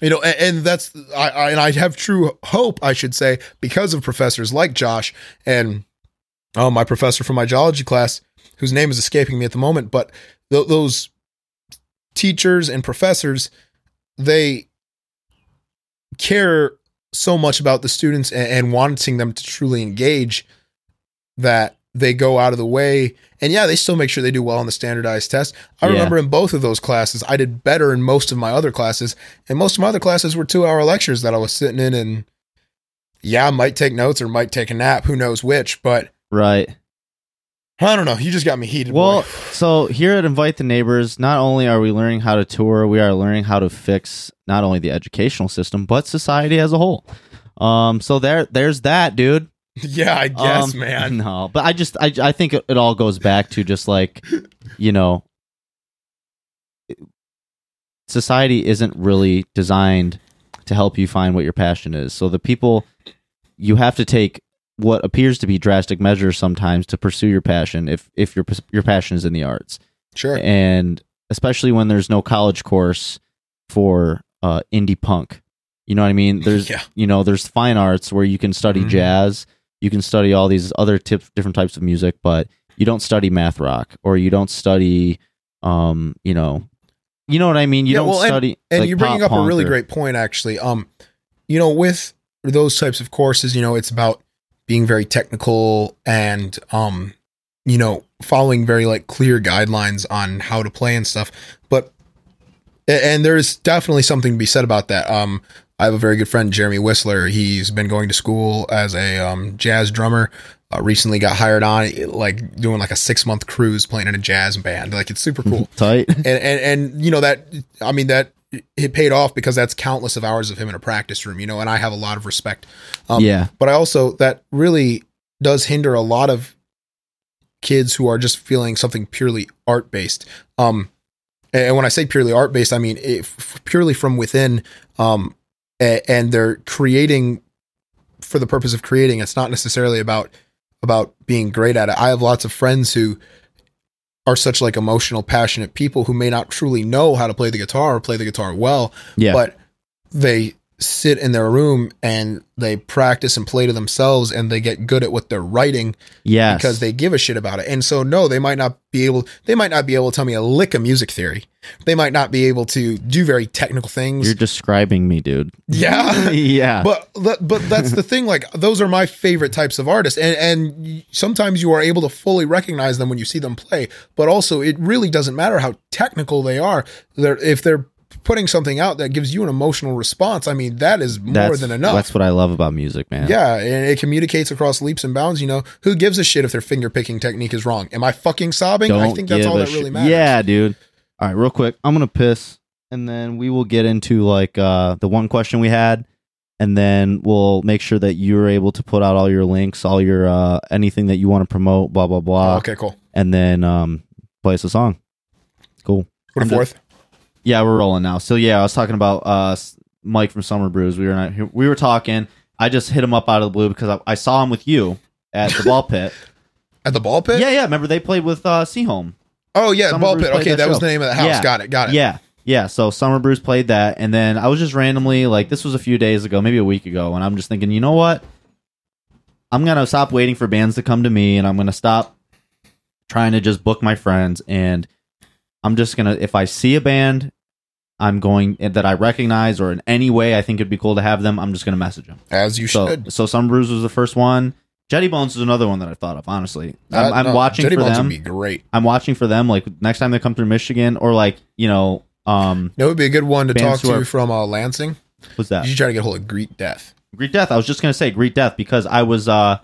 you know, and, and that's I, I and I have true hope, I should say, because of professors like Josh and oh, my professor from my geology class, whose name is escaping me at the moment, but th- those teachers and professors, they care so much about the students and, and wanting them to truly engage that they go out of the way. And yeah, they still make sure they do well on the standardized test. I Yeah. remember in both of those classes, I did better in most of my other classes. And most of my other classes were two hour lectures that I was sitting in and yeah, I might take notes or might take a nap, who knows which, but Right. I don't know. You just got me heated. Well, boy. so here at Invite the Neighbors, not only are we learning how to tour, we are learning how to fix not only the educational system but society as a whole. Um, so there, there's that, dude. yeah, I guess, Um, man. No, but I just, I, I think it, it all goes back to just like, you know, society isn't really designed to help you find what your passion is. So the people, you have to take what appears to be drastic measures sometimes to pursue your passion. If if your your passion is in the arts, Sure. and especially when there's no college course for uh, indie punk. You know what I mean? There's Yeah. you know there's fine arts where you can study Mhm. jazz, you can study all these other tip, different types of music, but you don't study math rock or you don't study, um, you know, you know what I mean. You Yeah, don't well, study. and like, you're bringing up a really or- great point actually um you know with those types of courses you know it's about being very technical and um you know following very like clear guidelines on how to play and stuff but and there's definitely something to be said about that um I have a very good friend, Jeremy Whistler. He's been going to school as a um, jazz drummer. Uh, recently got hired on, like doing like a six month cruise playing in a jazz band. Like it's super cool tight. and and and you know that I mean that it paid off because that's countless of hours of him in a practice room, you know, and I have a lot of respect. Um, yeah, But I also that really does hinder a lot of kids who are just feeling something purely art based. Um, and when I say purely art based, I mean it, f- purely from within. Um, a- and they're creating for the purpose of creating. It's not necessarily about about being great at it. I have lots of friends who are such like emotional, passionate people who may not truly know how to play the guitar or play the guitar well, yeah, but they sit in their room and they practice and play to themselves and they get good at what they're writing yes, because they give a shit about it. And so no, they might not be able they might not be able to tell me a lick of music theory. They might not be able to do very technical things. you're describing me, dude. yeah. yeah, But but that's the thing. Like those are my favorite types of artists, and and sometimes you are able to fully recognize them when you see them play. But also, it really doesn't matter how technical they are. They're if they're putting something out that gives you an emotional response. I mean, that is more that's, than enough. That's what I love about music, man. yeah, and it communicates across leaps and bounds. You know, who gives a shit if their finger picking technique is wrong? Am I fucking sobbing? I think that's all that really matters. Yeah, dude. All right, real quick. I'm gonna piss, and then we will get into like uh the one question we had, and then we'll make sure that you're able to put out all your links, all your uh anything that you want to promote, blah blah blah, okay, cool. and then um play us a song. Cool. I'm fourth. Yeah, we're rolling now. So yeah, I was talking about uh Mike from Summer Brews. We were not, we were talking. I just hit him up out of the blue because I, I saw him with you at the ball pit. At the ball pit. yeah, yeah. Remember they played with uh Seahome. Oh yeah, Summer ball Brews pit. Okay, that that, was the name of the house. Yeah. Got it. Got it. Yeah. Yeah. So Summer Brews played that. And then I was just randomly like, this was a few days ago, maybe a week ago. And I'm just thinking, you know what? I'm going to stop waiting for bands to come to me and I'm going to stop trying to just book my friends. And I'm just going to, if I see a band I'm going that I recognize or in any way I think it'd be cool to have them, I'm just going to message them. As you So, should. so Summer Brews was the first one. Jetty Bones is another one that I thought of, honestly. I'm, Uh, I'm watching Jetty for Bones them. would be great. I'm watching for them. Like next time they come through Michigan, or like you know, um, That would be a good one to talk to are- from uh, Lansing. what's You that? should try to get a hold of Greet Death. Greet Death. I was just gonna say Greet Death because I was uh,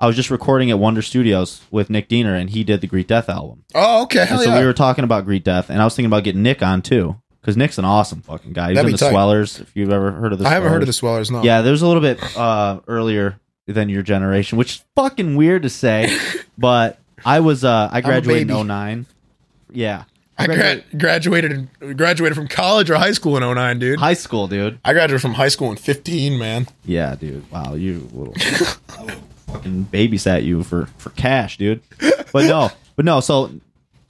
I was just recording at Wonder Studios with Nick Diener, and he did the Greet Death album. Oh, okay. Hell so yeah. we were talking about Greet Death, and I was thinking about getting Nick on too because Nick's an awesome fucking guy. He's That'd in be the tight. Swellers. If you've ever heard of the, I haven't heard of the Swellers. No. Yeah, there's a little bit uh earlier than your generation, which is fucking weird to say, but I was uh I graduated baby. in 09. Yeah. I gra- graduated graduated from college or high school in 09, dude. high school, dude. I graduated from high school in 15, man. Yeah, dude. Wow, you little fucking babysat you for for cash, dude. But no, but no. So,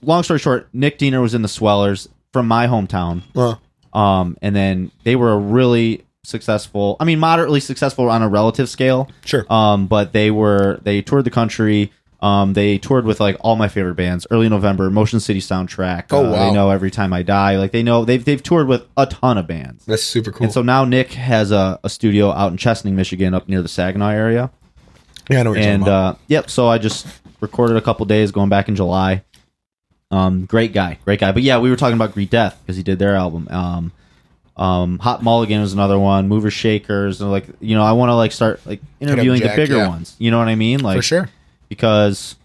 long story short, Nick Diener was in the Swellers from my hometown. Well, Um, and then they were a really successful. I mean, moderately successful on a relative scale. sure. Um, but they were they toured the country. Um, they toured with like all my favorite bands. Early November, Motion City Soundtrack. Oh, uh, wow. They know every time I die. Like they know they've they've toured with a ton of bands. That's super cool. And so now Nick has a, a studio out in Chesaning, Michigan, up near the Saginaw area. yeah, I know what you're And talking about. uh, yep, so I just recorded a couple days going back in July. Um, great guy, great guy. But yeah, we were talking about Greet Death because he did their album. Um, um, Hot Mulligan was another one. Movers Shakers, and like you know, I want to like start like interviewing Jack, the bigger yeah. ones. You know what I mean? Like For sure. because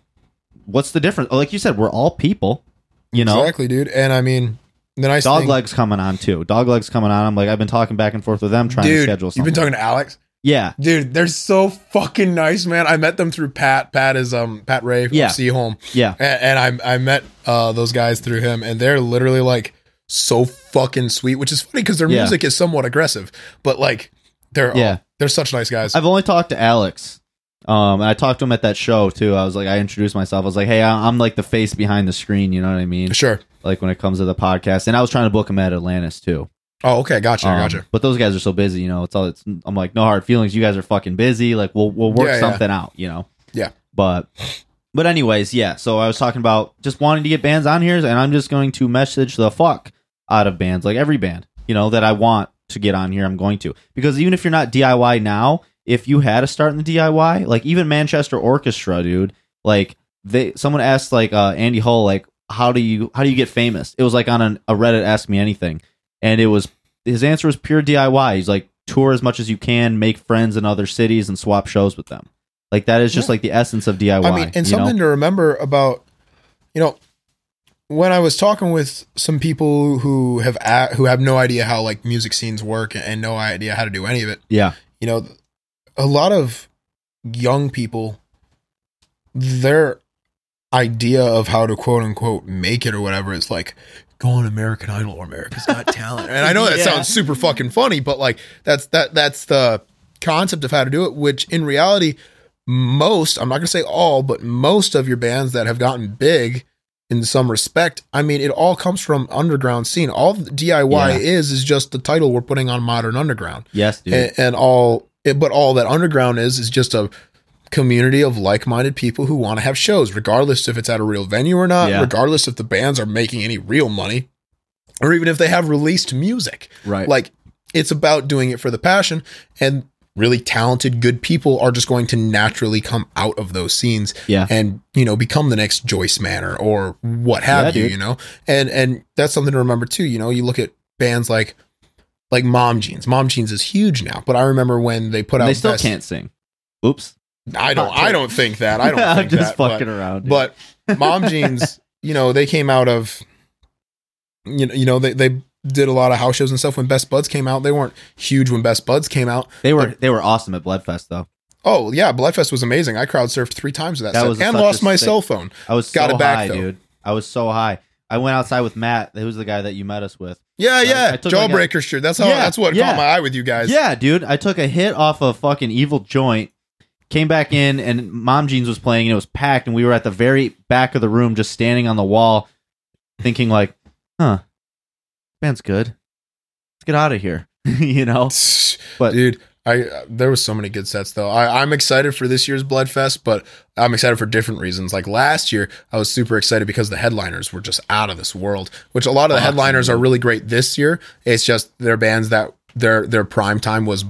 what's the difference? Like you said, we're all people. You know, Exactly, dude. And I mean, the nice Dog thing, Legs coming on too. Dogleg's coming on. I'm like I've been talking back and forth with them trying to dude, schedule. you've been talking to Alex? Yeah, Dude, they're so fucking nice, man. I met them through Pat. Pat is um Pat Ray from Yeah. See Home. yeah. And, and I I met uh those guys through him and they're literally like so fucking sweet, which is funny because their Yeah. music is somewhat aggressive, but like they're Yeah. oh, they're such nice guys. I've only talked to Alex. Um, and I talked to him at that show too. I was like, I introduced myself. I was like, hey, I'm like the face behind the screen. You know what I mean? sure. Like when it comes to the podcast. And I was trying to book him at Atlantis too. Oh, okay, gotcha, Um, gotcha. But those guys are so busy. You know, it's all. It's. I'm like, no hard feelings. You guys are fucking busy. Like we'll we'll work Yeah, yeah. something out. You know. Yeah. But. But anyways, yeah. So I was talking about just wanting to get bands on here, and I'm just going to message the fuck out of bands, like every band, you know, that I want to get on here. I'm going to because even if you're not DIY now, if you had a start in the DIY, like even Manchester Orchestra, dude, like they someone asked like uh, Andy Hull, like how do you how do you get famous? It was like on an, a Reddit Ask Me Anything, and it was his answer was pure DIY. He's like tour as much as you can, make friends in other cities, and swap shows with them. Like that is just Yeah. like the essence of DIY. I mean, and you know? something to remember about, you know, when I was talking with some people who have a- who have no idea how like music scenes work and no idea how to do any of it, yeah, you know, a lot of young people, their idea of how to quote unquote make it or whatever is like go on American Idol or America's Got Talent. And I know that Yeah. sounds super fucking funny, but like that's that that's the concept of how to do it, which in reality, most, I'm not gonna say all, but most of your bands that have gotten big in some respect, I mean, it all comes from underground scene. All DIY Yeah. is is just the title we're putting on modern underground yes, dude. and, and all it, but all that underground is is just a community of like-minded people who want to have shows regardless if it's at a real venue or not Yeah. regardless if the bands are making any real money or even if they have released music right. like it's about doing it for the passion and really talented good people are just going to naturally come out of those scenes yeah. and you know become the next Joyce Manor or what have Yeah, you, dude. you know. And and that's something to remember too. You know, you look at bands like like Mom Jeans. Mom Jeans is huge now, but I remember when they put out they still Best- can't sing. Oops. I don't. I don't think that. I don't think that. I'm just that. fucking but, around. dude. but Mom Jeans, you know, they came out of you know, you know they they did a lot of house shows and stuff when Best Buds came out. They weren't huge when Best Buds came out. they were they were awesome at Bled Fest though. Oh yeah, Bled Fest was amazing. I crowd surfed three times that, That set was and lost my sick- cell phone. I was Got so it back, high, though. dude. I was so high. I went outside with Matt. Who's the guy that you met us with? Yeah, I yeah, took like a- Jawbreaker shirt. That's how. Yeah, that's what yeah. caught my eye with you guys. Yeah, dude. I took a hit off a fucking evil joint. Came back in and Mom Jeans was playing and it was packed and we were at the very back of the room just standing on the wall thinking like, huh, band's good. Let's get out of here. you know? But- dude, I uh, there was so many good sets though. I, I'm excited for this year's Bled Fest, but I'm excited for different reasons. Like last year, I was super excited because the headliners were just out of this world. Which a lot of the Awesome, headliners are really great this year. It's just their bands that their their prime time was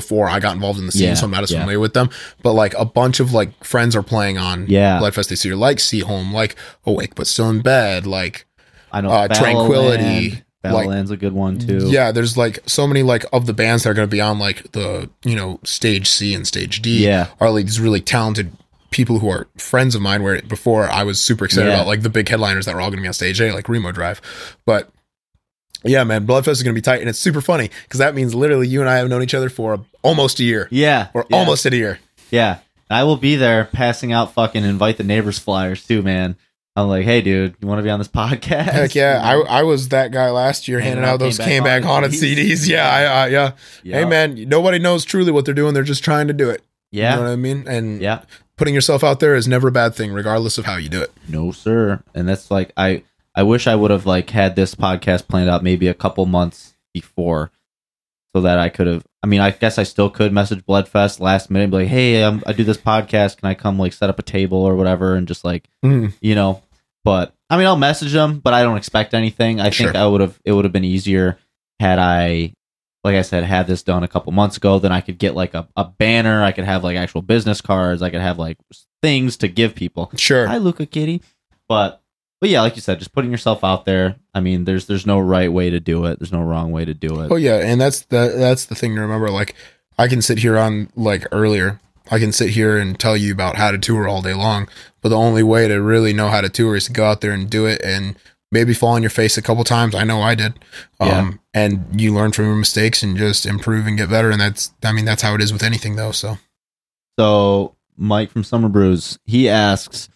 before I got involved in the scene, Yeah, so I'm not as yeah. familiar with them. But like a bunch of like friends are playing on Yeah. Bled Fest this year, like See Home, like Awake but Still in Bed, like I know Uh, Tranquility, Battleland. like- a good one too. Yeah, there's like so many like of the bands that are going to be on like the you know stage C and stage D. Yeah. are like these really talented people who are friends of mine. Where before I was super excited Yeah. about like the big headliners that were all going to be on stage A, like Remo Drive. But yeah, man, Bled Fest is going to be tight, and it's super funny because that means literally you and I have known each other for almost a year, Yeah. or yeah. almost a year. Yeah. I will be there passing out fucking invite the neighbors flyers too, man. I'm like, hey, dude, you want to be on this podcast? Heck yeah, I I was that guy last year handing Handing out those Came Back back haunted CDs. CDs. Yeah, I, I yeah. Yeah. Hey man, nobody knows truly what they're doing. They're just trying to do it. Yeah. You know what I mean? And yeah. putting yourself out there is never a bad thing, regardless of how you do it. No, sir. And that's like I I wish I would have like had this podcast planned out maybe a couple months before so that I could have I mean, I guess I still could message Bled Fest last minute and be like, "Hey, um, I do this podcast. Can I come like set up a table or whatever and just like, Mm. you know, but I mean, I'll message them, but I don't expect anything. I think I would have it would have been easier had I like I said, had this done a couple months ago, then I could get like a, a banner, I could have like actual business cards, I could have like things to give people. Sure. Hi, Luca Kitty. But but yeah, like you said, just putting yourself out there. I mean, there's there's no right way to do it. There's no wrong way to do it. Oh yeah, and that's the that's the thing to remember. Like I can sit here on like earlier. I can sit here and tell you about how to tour all day long, but the only way to really know how to tour is to go out there and do it and maybe fall on your face a couple times. I know I did. Um Yeah. and you learn from your mistakes and just improve and get better and that's I mean that's how it is with anything though. So So Mike from Summer Brews, he asks,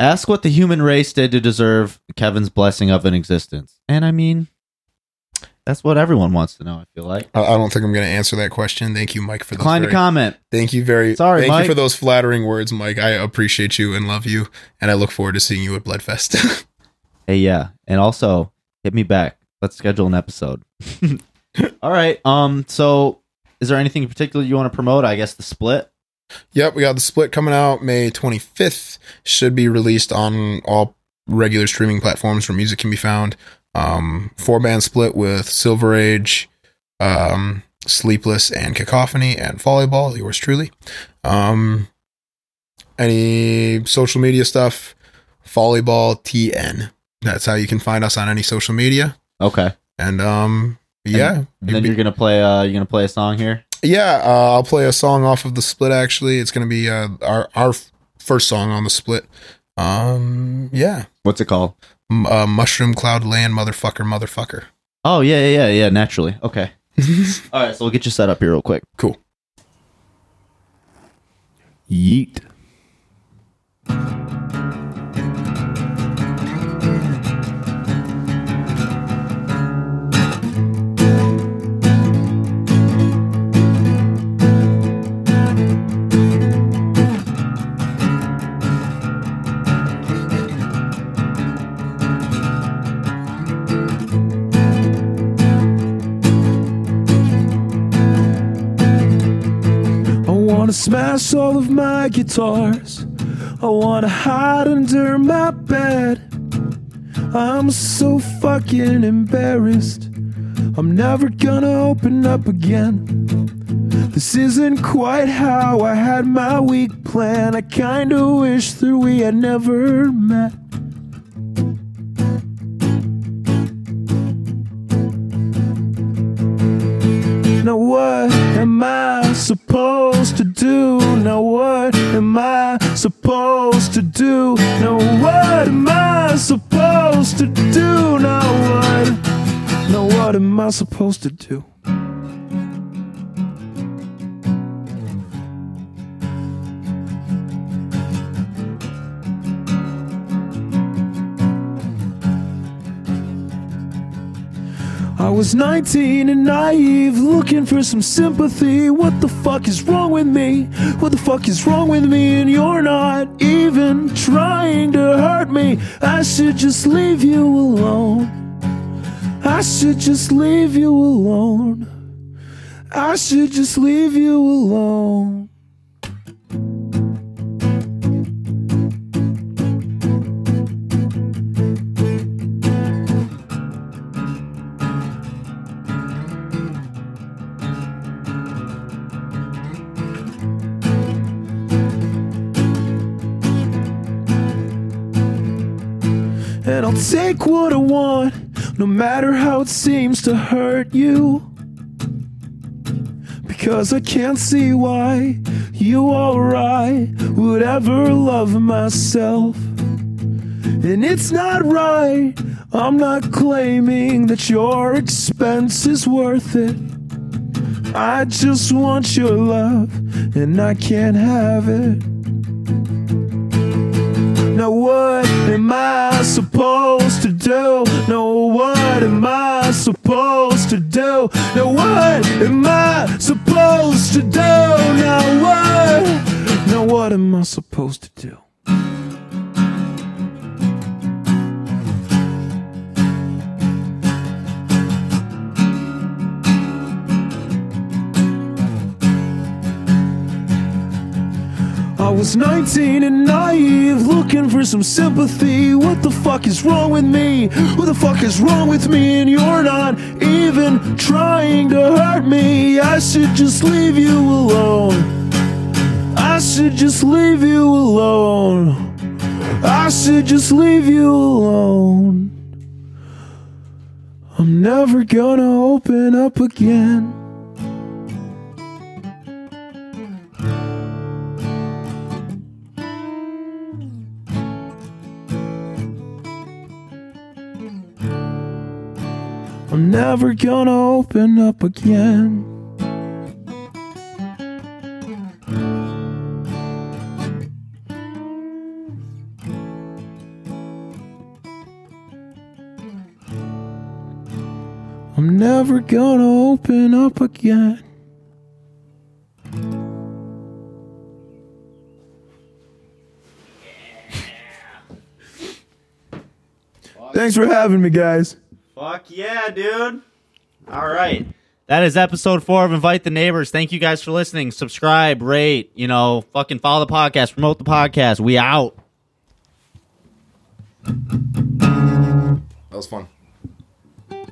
ask what the human race did to deserve Kevin's blessing of an existence. And I mean, that's what everyone wants to know. I feel like. I, I don't think I'm going to answer that question. Thank you, Mike, for Decline to comment. Thank you very Sorry, Thank Mike. you for those flattering words, Mike. I appreciate you and love you, and I look forward to seeing you at Bled Fest. Hey, yeah, and also hit me back. Let's schedule an episode. All right. Um. So, is there anything in particular you want to promote? I guess the split. Yep, we got the split coming out May 25th. Should be released on all regular streaming platforms where music can be found. Um, four band split with Silver Age, um, Sleepless, and Cacophony, and Volleyball. Yours truly. Um, any social media stuff? Volleyball TN. That's how you can find us on any social media. Okay. And um, yeah, And then you're gonna play. Uh, you're gonna play a song here. Yeah, uh, I'll play a song off of the split. Actually, it's gonna be uh, our our first song on the split. Um, yeah, What's it called? M- uh, Mushroom Cloud Land, motherfucker, motherfucker. Oh yeah, yeah, yeah, yeah. Naturally. Okay. All right. So we'll get you set up here real quick. cool. Yeet. Smash all of my guitars. I wanna hide under my bed. I'm so fucking embarrassed. I'm never gonna open up again. This isn't quite how I had my week planned. I kinda wish that we had never met. Now what am I supposed do? Now what am I supposed to do? Now what am I supposed to do? Now what? Now what am I supposed to do? I was 19 and naive, looking for some sympathy. What the fuck is wrong with me? What the fuck is wrong with me? And you're not even trying to hurt me. I should just leave you alone. I should just leave you alone. I should just leave you alone. Take what I want, no matter how it seems to hurt you. Because I can't see why you or I would ever love myself. And it's not right, I'm not claiming that your expense is worth it. I just want your love, and I can't have it. Am I supposed to do? No, what am I supposed to do? No, what am I supposed to do? Now, what? Now, what am I supposed to do? I was 19 and naive, looking for some sympathy. What the fuck is wrong with me? Who the fuck is wrong with me? And you're not even trying to hurt me. I should just leave you alone. I should just leave you alone. I should just leave you alone. I'm never gonna open up again. Never gonna open up again. I'm never gonna open up again. Thanks for having me, guys. Fuck yeah, dude. All right. That is episode four of Invite the Neighbors. Thank you guys for listening. Subscribe, rate, you know, fucking follow the podcast, promote the podcast. We out. That was fun.